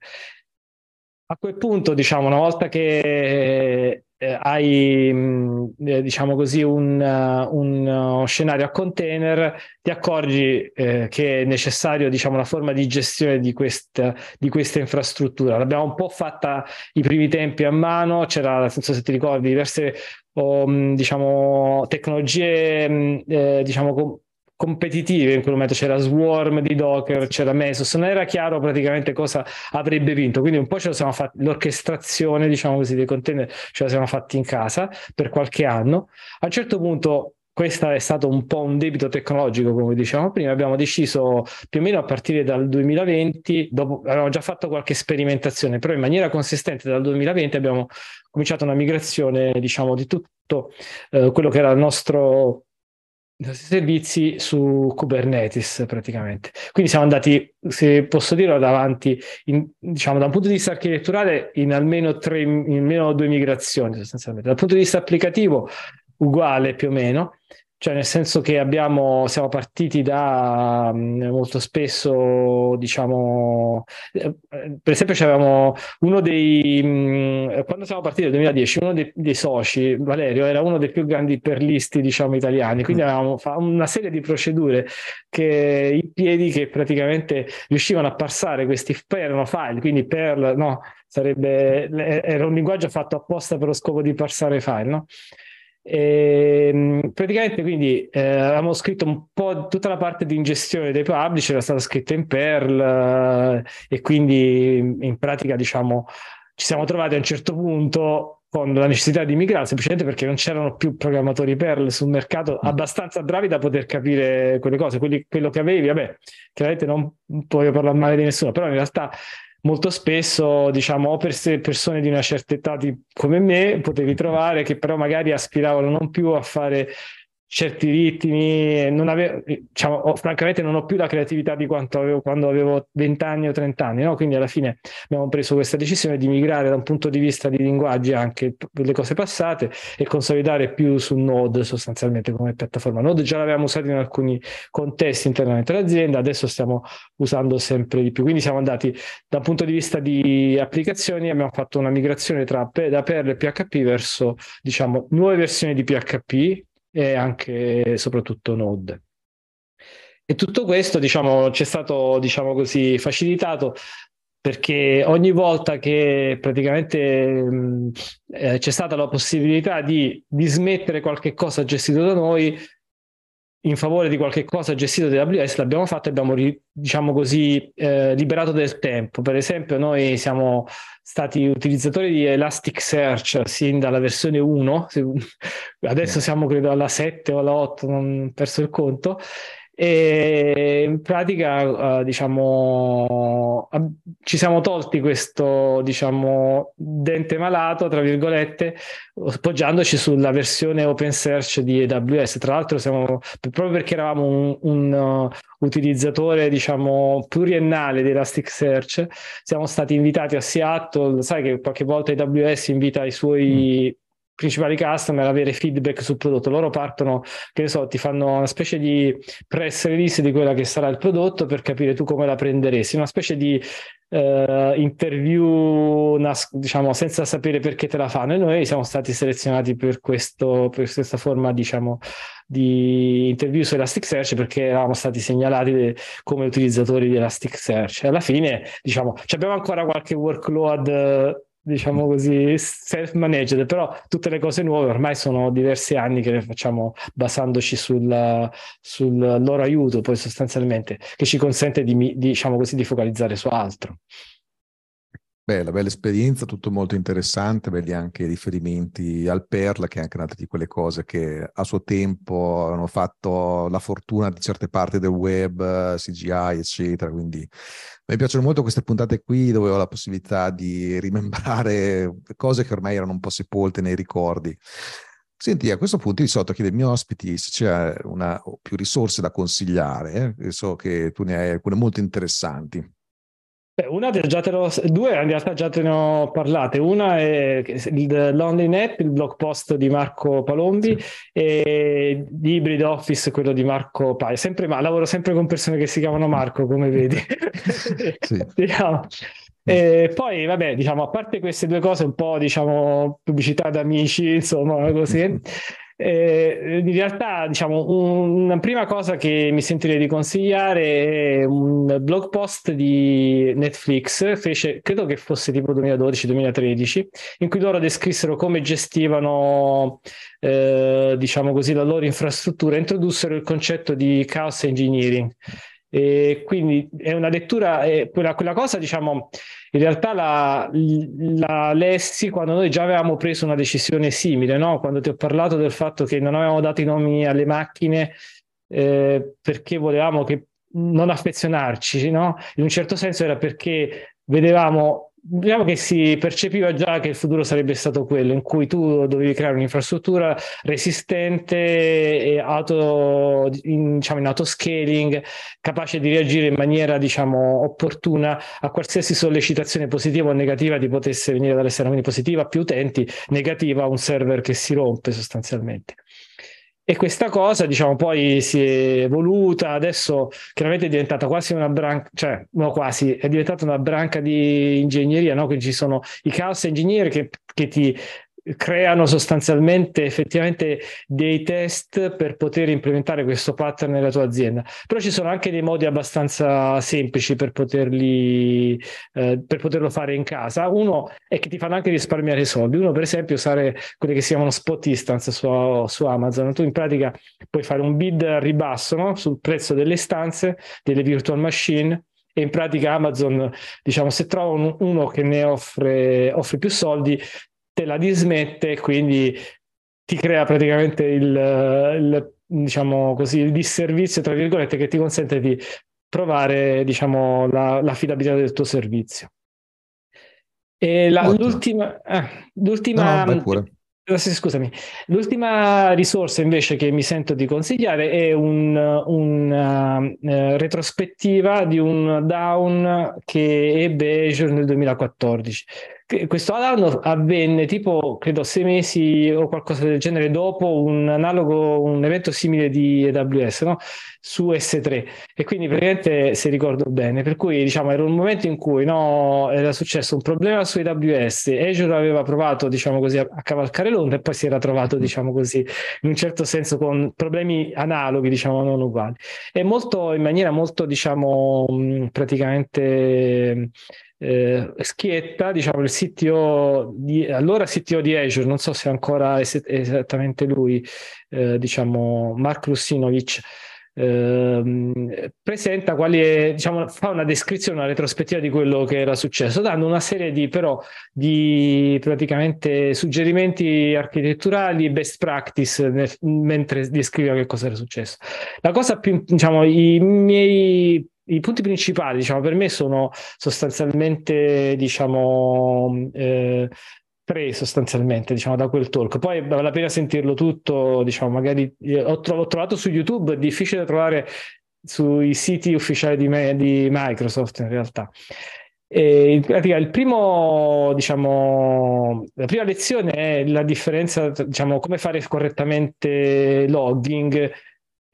A quel punto, diciamo, una volta che eh, hai, mm, eh, diciamo così, un, uh, un uh, scenario a container, ti accorgi eh, che è necessario, diciamo, una forma di gestione di questa, di questa infrastruttura. L'abbiamo un po' fatta i primi tempi a mano, c'era, nel senso se ti ricordi, diverse o, mm, diciamo, tecnologie, mm, eh, diciamo, competitive in quel momento c'era Swarm di Docker, c'era Mesos, non era chiaro praticamente cosa avrebbe vinto, quindi un po' ce la siamo fatti, l'orchestrazione diciamo così dei container ce la siamo fatti in casa per qualche anno, a un certo punto questo è stato un po' un debito tecnologico, come dicevamo prima. Abbiamo deciso più o meno a partire dal 2020, dopo avevamo già fatto qualche sperimentazione, però in maniera consistente dal 2020 abbiamo cominciato una migrazione, diciamo, di tutto eh, quello che era il nostro servizi su Kubernetes praticamente. Quindi siamo andati, se posso dirlo, davanti, in, diciamo, da un punto di vista architetturale, in almeno, tre, in almeno due migrazioni sostanzialmente. Dal punto di vista applicativo, uguale più o meno. Cioè nel senso che abbiamo, siamo partiti da mm, molto spesso, diciamo, eh, per esempio c'avevamo uno dei, mm, quando siamo partiti nel 2010, uno dei, dei, soci, Valerio, era uno dei più grandi perlisti, diciamo, italiani, quindi mm. avevamo una serie di procedure che, in piedi che praticamente riuscivano a passare questi, poi erano file, quindi per, no, sarebbe, era un linguaggio fatto apposta per lo scopo di parsare file, no? E, ehm, praticamente quindi eh, avevamo scritto un po' tutta la parte di ingestione dei publisher era stata scritta in Perl eh, e quindi in pratica diciamo ci siamo trovati a un certo punto con la necessità di migrare semplicemente perché non c'erano più programmatori Perl sul mercato mm. abbastanza bravi da poter capire quelle cose Quelli, quello che avevi vabbè chiaramente non voglio parlare male di nessuno però in realtà molto spesso, diciamo, o per persone di una certa età di, come me, potevi trovare che però magari aspiravano non più a fare certi ritmi, non avevo, diciamo, francamente non ho più la creatività di quanto avevo quando avevo 20 anni o 30 anni, no? quindi alla fine abbiamo preso questa decisione di migrare da un punto di vista di linguaggi anche le cose passate e consolidare più su Node sostanzialmente come piattaforma. Node già l'avevamo usato in alcuni contesti internamente all'azienda, adesso stiamo usando sempre di più, quindi siamo andati da un punto di vista di applicazioni, abbiamo fatto una migrazione tra, da Perl e PHP verso diciamo nuove versioni di PHP e anche soprattutto Node. E tutto questo, diciamo, ci è stato, diciamo così, facilitato perché ogni volta che praticamente mh, eh, c'è stata la possibilità di dismettere qualche cosa gestito da noi, in favore di qualche cosa gestito da AWS l'abbiamo fatto e abbiamo diciamo così eh, liberato del tempo. Per esempio noi siamo stati utilizzatori di Elasticsearch sin dalla versione 1 *laughs* adesso siamo credo alla 7 o alla 8 non ho perso il conto e in pratica uh, diciamo ci siamo tolti questo diciamo dente malato tra virgolette poggiandoci sulla versione open search di AWS tra l'altro siamo proprio perché eravamo un, un uh, utilizzatore diciamo pluriennale di Elasticsearch siamo stati invitati a Seattle. Sai che qualche volta AWS invita i suoi mm principali customer avere feedback sul prodotto. Loro partono, che ne so, ti fanno una specie di press release di quella che sarà il prodotto per capire tu come la prenderesti, una specie di uh, interview, nas- diciamo, senza sapere perché te la fanno. E noi siamo stati selezionati per, questo, per questa forma, diciamo, di interview su Elasticsearch perché eravamo stati segnalati come utilizzatori di Elasticsearch. Alla fine, diciamo, abbiamo ancora qualche workload diciamo così, self-managed, però tutte le cose nuove ormai sono diversi anni che le facciamo basandoci sul, sul loro aiuto, poi sostanzialmente, che ci consente di, diciamo così, di focalizzare su altro. Bella, bella esperienza, tutto molto interessante, belli anche riferimenti al Perl, che è anche una di quelle cose che a suo tempo hanno fatto la fortuna di certe parti del web, CGI, eccetera. Quindi mi piacciono molto queste puntate qui dove ho la possibilità di rimembrare cose che ormai erano un po' sepolte nei ricordi. Senti, a questo punto di solito chiedo ai miei ospiti se c'è una o più risorse da consigliare, eh? so che tu ne hai alcune molto interessanti. Beh, una già te lo, due in realtà già te ne ho parlate. Una è il Lonely Net, il blog post di Marco Palombi, sì. e di Hybrid Office, quello di Marco Paia. Sempre, ma lavoro sempre con persone che si chiamano Marco, come vedi. *laughs* sì. *laughs* diciamo. E poi, vabbè, diciamo, a parte queste due cose, un po' diciamo pubblicità d'amici, insomma, così. Eh, in realtà, diciamo, una prima cosa che mi sentirei di consigliare è un blog post di Netflix, fece, credo che fosse tipo 2012-2013, in cui loro descrissero come gestivano, eh, diciamo così, la loro infrastruttura, introdussero il concetto di chaos engineering. E quindi è una lettura, è quella, quella cosa, diciamo, in realtà la, la, lessi quando noi già avevamo preso una decisione simile, no? quando ti ho parlato del fatto che non avevamo dato i nomi alle macchine eh, perché volevamo che non affezionarci, no? in un certo senso era perché vedevamo diciamo che si percepiva già che il futuro sarebbe stato quello in cui tu dovevi creare un'infrastruttura resistente e auto, in, diciamo, in autoscaling, capace di reagire in maniera diciamo, opportuna a qualsiasi sollecitazione positiva o negativa ti potesse venire dall'esterno, quindi positiva più utenti, negativa un server che si rompe sostanzialmente. E questa cosa, diciamo, poi si è evoluta, adesso chiaramente è diventata quasi una branca, cioè, no, quasi, è diventata una branca di ingegneria, no? Quindi ci sono i chaos engineer che, che ti creano sostanzialmente effettivamente dei test per poter implementare questo pattern nella tua azienda. Però ci sono anche dei modi abbastanza semplici per poterli eh, per poterlo fare in casa. Uno è che ti fanno anche risparmiare soldi. Uno, per esempio, usare quelli che si chiamano spot instance su, su Amazon. Tu in pratica puoi fare un bid a ribasso no? sul prezzo delle istanze, delle virtual machine e in pratica Amazon, diciamo, se trova uno che ne offre, offre più soldi, te la dismette, quindi ti crea praticamente il, il, diciamo così, il disservizio, tra virgolette, che ti consente di provare diciamo, la, l'affidabilità del tuo servizio. E la, l'ultima, eh, l'ultima no, no, scusami, l'ultima risorsa invece che mi sento di consigliare è una un uh, retrospettiva di un down che ebbe Azure nel 2014 questo anno avvenne tipo, credo, sei mesi o qualcosa del genere dopo un analogo, un evento simile di AWS, no? Su S3. E quindi praticamente, se ricordo bene, per cui diciamo era un momento in cui no, era successo un problema su AWS, Azure aveva provato, diciamo così, a, a cavalcare l'onda e poi si era trovato, diciamo così, in un certo senso con problemi analoghi, diciamo, non uguali. E molto, in maniera molto, diciamo, praticamente eh, Schietta, diciamo il CTO di allora CTO di Azure, non so se ancora è esattamente lui, eh, diciamo Mark Russinovic, eh, presenta quali è, diciamo, fa una descrizione, una retrospettiva di quello che era successo, dando una serie di però di praticamente suggerimenti architetturali, best practice nel, mentre descriveva che cosa era successo. La cosa più, diciamo, i miei i punti principali, diciamo, per me sono sostanzialmente, diciamo, eh, tre sostanzialmente, diciamo, da quel talk. Poi vale la pena sentirlo tutto, diciamo, magari eh, ho, tro- ho, trovato su YouTube, è difficile trovare sui siti ufficiali di, me- di Microsoft in realtà. E in pratica il primo, diciamo, la prima lezione è la differenza, diciamo, come fare correttamente logging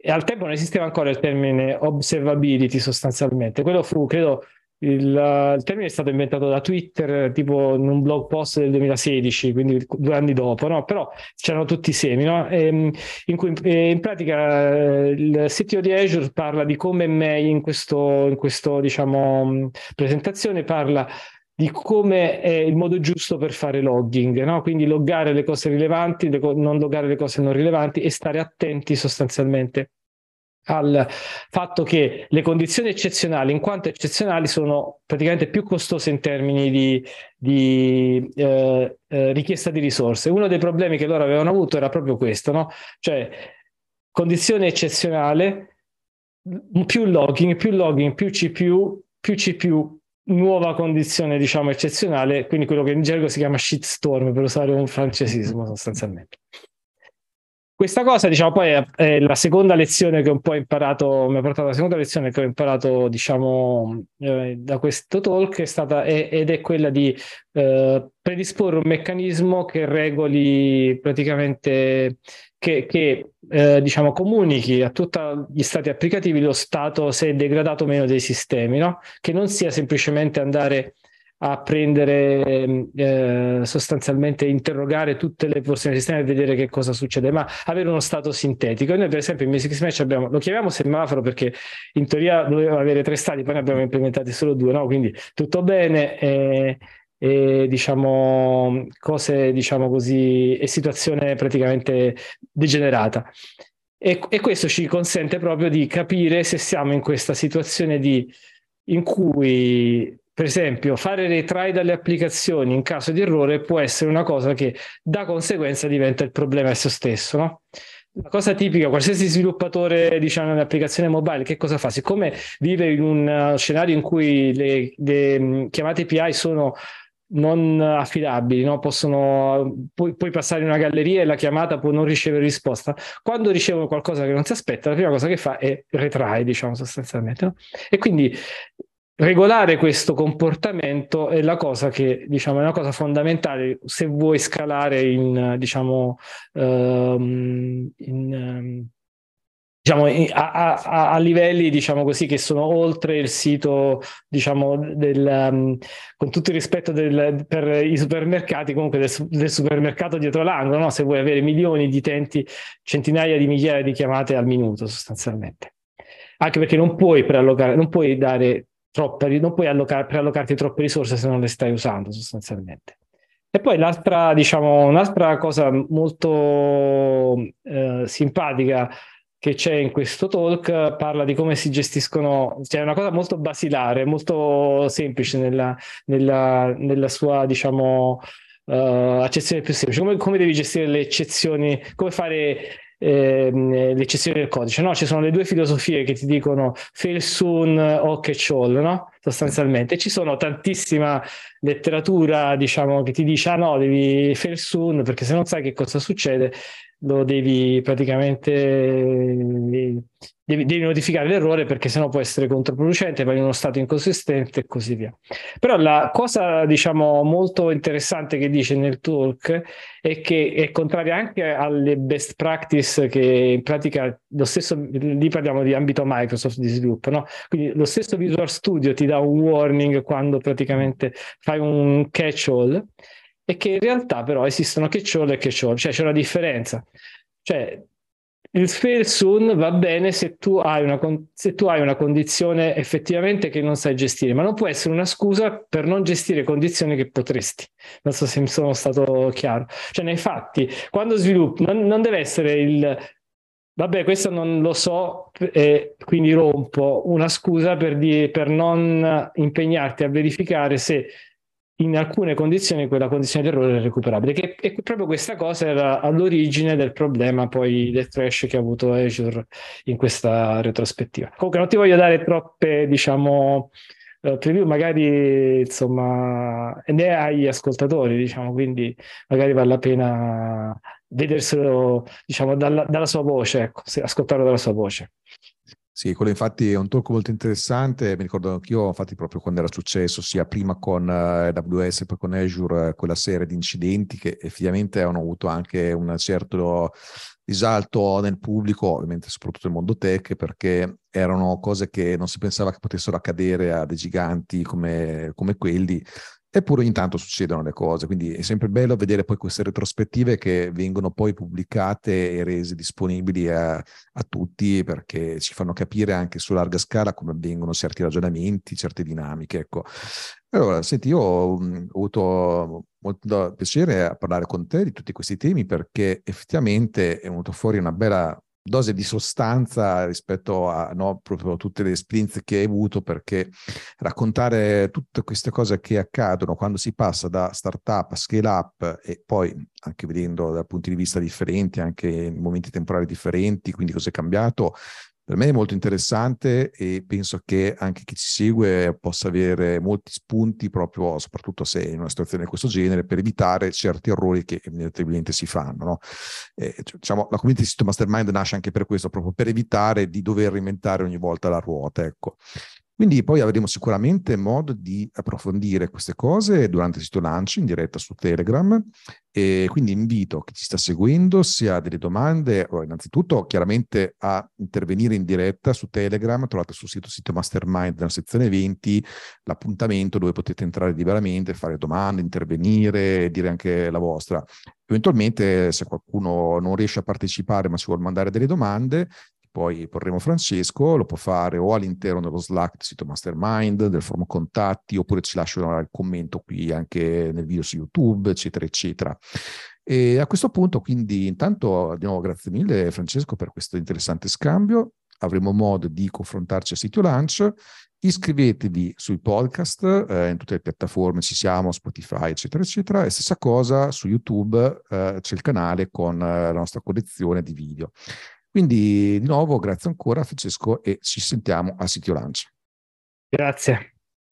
e al tempo non esisteva ancora il termine observability sostanzialmente. Quello fu, credo, il, il, termine è stato inventato da Twitter tipo in un blog post del 2016, quindi due anni dopo, no? però c'erano tutti i semi, no? e, ehm, in cui in pratica eh, il CTO di Azure parla di come May in questo, in questo diciamo, presentazione parla di come è il modo giusto per fare logging, no? quindi loggare le cose rilevanti, non loggare le cose non rilevanti e stare attenti sostanzialmente al fatto che le condizioni eccezionali, in quanto eccezionali, sono praticamente più costose in termini di, di eh, eh, richiesta di risorse. Uno dei problemi che loro avevano avuto era proprio questo, no? cioè condizione eccezionale, più logging, più logging, più CPU, più CPU nuova condizione, diciamo, eccezionale, quindi quello che in gergo si chiama shitstorm, per usare un francesismo sostanzialmente. Questa cosa, diciamo, poi è, la seconda lezione che ho un po' imparato, mi ha portato la seconda lezione che ho imparato, diciamo, eh, da questo talk, è stata, è, ed è quella di eh, predisporre un meccanismo che regoli praticamente, che, che eh, diciamo, comunichi a tutti gli stati applicativi lo stato se è degradato o meno dei sistemi, no? Che non sia semplicemente andare a prendere eh, sostanzialmente interrogare tutte le porzioni del sistema e vedere che cosa succede, ma avere uno stato sintetico. Noi, per esempio, in Basic Match abbiamo, lo chiamiamo semaforo perché in teoria doveva avere tre stati, poi ne abbiamo implementati solo due, no? Quindi tutto bene. E, e diciamo cose diciamo così e situazione praticamente degenerata e, e questo ci consente proprio di capire se siamo in questa situazione di in cui per esempio, fare retry dalle applicazioni in caso di errore può essere una cosa che da conseguenza diventa il problema esso stesso, no? La cosa tipica, qualsiasi sviluppatore diciamo di applicazione mobile, che cosa fa? Siccome vive in un uh, scenario in cui le, le um, chiamate API sono non affidabili, no? Possono, puoi, puoi, passare in una galleria e la chiamata può non ricevere risposta. Quando ricevono qualcosa che non si aspetta, la prima cosa che fa è retry, diciamo sostanzialmente. No? E quindi regolare questo comportamento è la cosa che diciamo è una cosa fondamentale se vuoi scalare in diciamo um, in, um, diciamo, a, a, a, livelli diciamo così, che sono oltre il sito, diciamo, del, um, con tutto il rispetto del, per i supermercati, comunque del, del supermercato dietro l'angolo, no? se vuoi avere milioni di utenti, centinaia di migliaia di chiamate al minuto sostanzialmente. Anche perché non puoi preallocare, non puoi dare troppe, non puoi allocare, preallocarti troppe risorse se non le stai usando sostanzialmente. E poi l'altra, diciamo, un'altra cosa molto eh, simpatica che c'è in questo talk parla di come si gestiscono, cioè è una cosa molto basilare, molto semplice nella, nella, nella sua, diciamo, uh, accezione più semplice. Come, come, devi gestire le eccezioni, come fare eh, le eccezioni del codice, no? Ci sono le due filosofie che ti dicono fail soon o catch all, no? Sostanzialmente. Ci sono tantissima letteratura, diciamo, che ti dice, ah no, devi fail soon, perché se non sai che cosa succede, lo devi praticamente devi, devi, notificare l'errore perché sennò può essere controproducente, vai in uno stato inconsistente e così via. Però la cosa, diciamo, molto interessante che dice nel talk è che è contraria anche alle best practice che in pratica lo stesso, lì parliamo di ambito Microsoft di sviluppo, no? Quindi lo stesso Visual Studio ti dà un warning quando praticamente fai un catch all e che in realtà però esistono catch all e catch all, cioè c'è una differenza. Cioè, il fail soon va bene se tu, hai una, se tu hai una condizione effettivamente che non sai gestire, ma non può essere una scusa per non gestire condizioni che potresti. Non so se mi sono stato chiaro. Cioè, nei fatti, quando sviluppi, non, non deve essere il vabbè, questo non lo so e quindi rompo una scusa per, di, per non impegnarti a verificare se in alcune condizioni quella condizione di errore è recuperabile. Che, e proprio questa cosa era all'origine del problema poi del trash che ha avuto Azure in questa retrospettiva. Comunque non ti voglio dare troppe, diciamo, uh, preview, magari insomma, ne agli ascoltatori, diciamo, quindi magari vale la pena vederselo, diciamo, dalla, dalla sua voce, ecco, ascoltarlo dalla sua voce. Sì, quello infatti è un talk molto interessante, mi ricordo anch'io, infatti proprio quando era successo, sia prima con eh, AWS poi con Azure, uh, quella serie di incidenti che effettivamente hanno avuto anche un certo risalto nel pubblico, ovviamente soprattutto nel mondo tech, perché erano cose che non si pensava che potessero accadere a dei giganti come, come quelli, Eppure ogni tanto succedono le cose, quindi è sempre bello vedere poi queste retrospettive che vengono poi pubblicate e rese disponibili a, a tutti perché ci fanno capire anche su larga scala come avvengono certi ragionamenti, certe dinamiche. Ecco. Allora, senti, io ho, ho avuto molto piacere a parlare con te di tutti questi temi perché effettivamente è venuto fuori una bella dose di sostanza rispetto a no, proprio tutte le esperienze che hai avuto, perché raccontare tutte queste cose che accadono quando si passa da startup a scale up e poi anche vedendo dal punto di vista differenti, anche in momenti temporali differenti, quindi cosa è cambiato, per me è molto interessante e penso che anche chi ci segue possa avere molti spunti proprio, soprattutto se in una situazione di questo genere, per evitare certi errori che inevitabilmente si fanno. No? Eh, diciamo, la community System Mastermind nasce anche per questo, proprio per evitare di dover reinventare ogni volta la ruota. Ecco. Quindi poi avremo sicuramente modo di approfondire queste cose durante il sito lancio in diretta su Telegram e quindi invito chi ci sta seguendo se ha delle domande, o innanzitutto chiaramente a intervenire in diretta su Telegram, trovate sul sito sito Mastermind nella sezione 20 l'appuntamento dove potete entrare liberamente, fare domande, intervenire, dire anche la vostra. Eventualmente se qualcuno non riesce a partecipare ma ci vuole mandare delle domande, poi porremo Francesco, lo può fare o all'interno dello Slack del sito Mastermind, del forum contatti, oppure ci lascio il commento qui anche nel video su YouTube, eccetera, eccetera. E a questo punto, quindi, intanto di nuovo grazie mille Francesco per questo interessante scambio. Avremo modo di confrontarci a sito Lunch. Iscrivetevi sui podcast, eh, in tutte le piattaforme ci siamo, Spotify, eccetera, eccetera. E stessa cosa su YouTube, eh, c'è il canale con eh, la nostra collezione di video. Quindi di nuovo grazie ancora Francesco e ci sentiamo a Sitio Lunch. Grazie.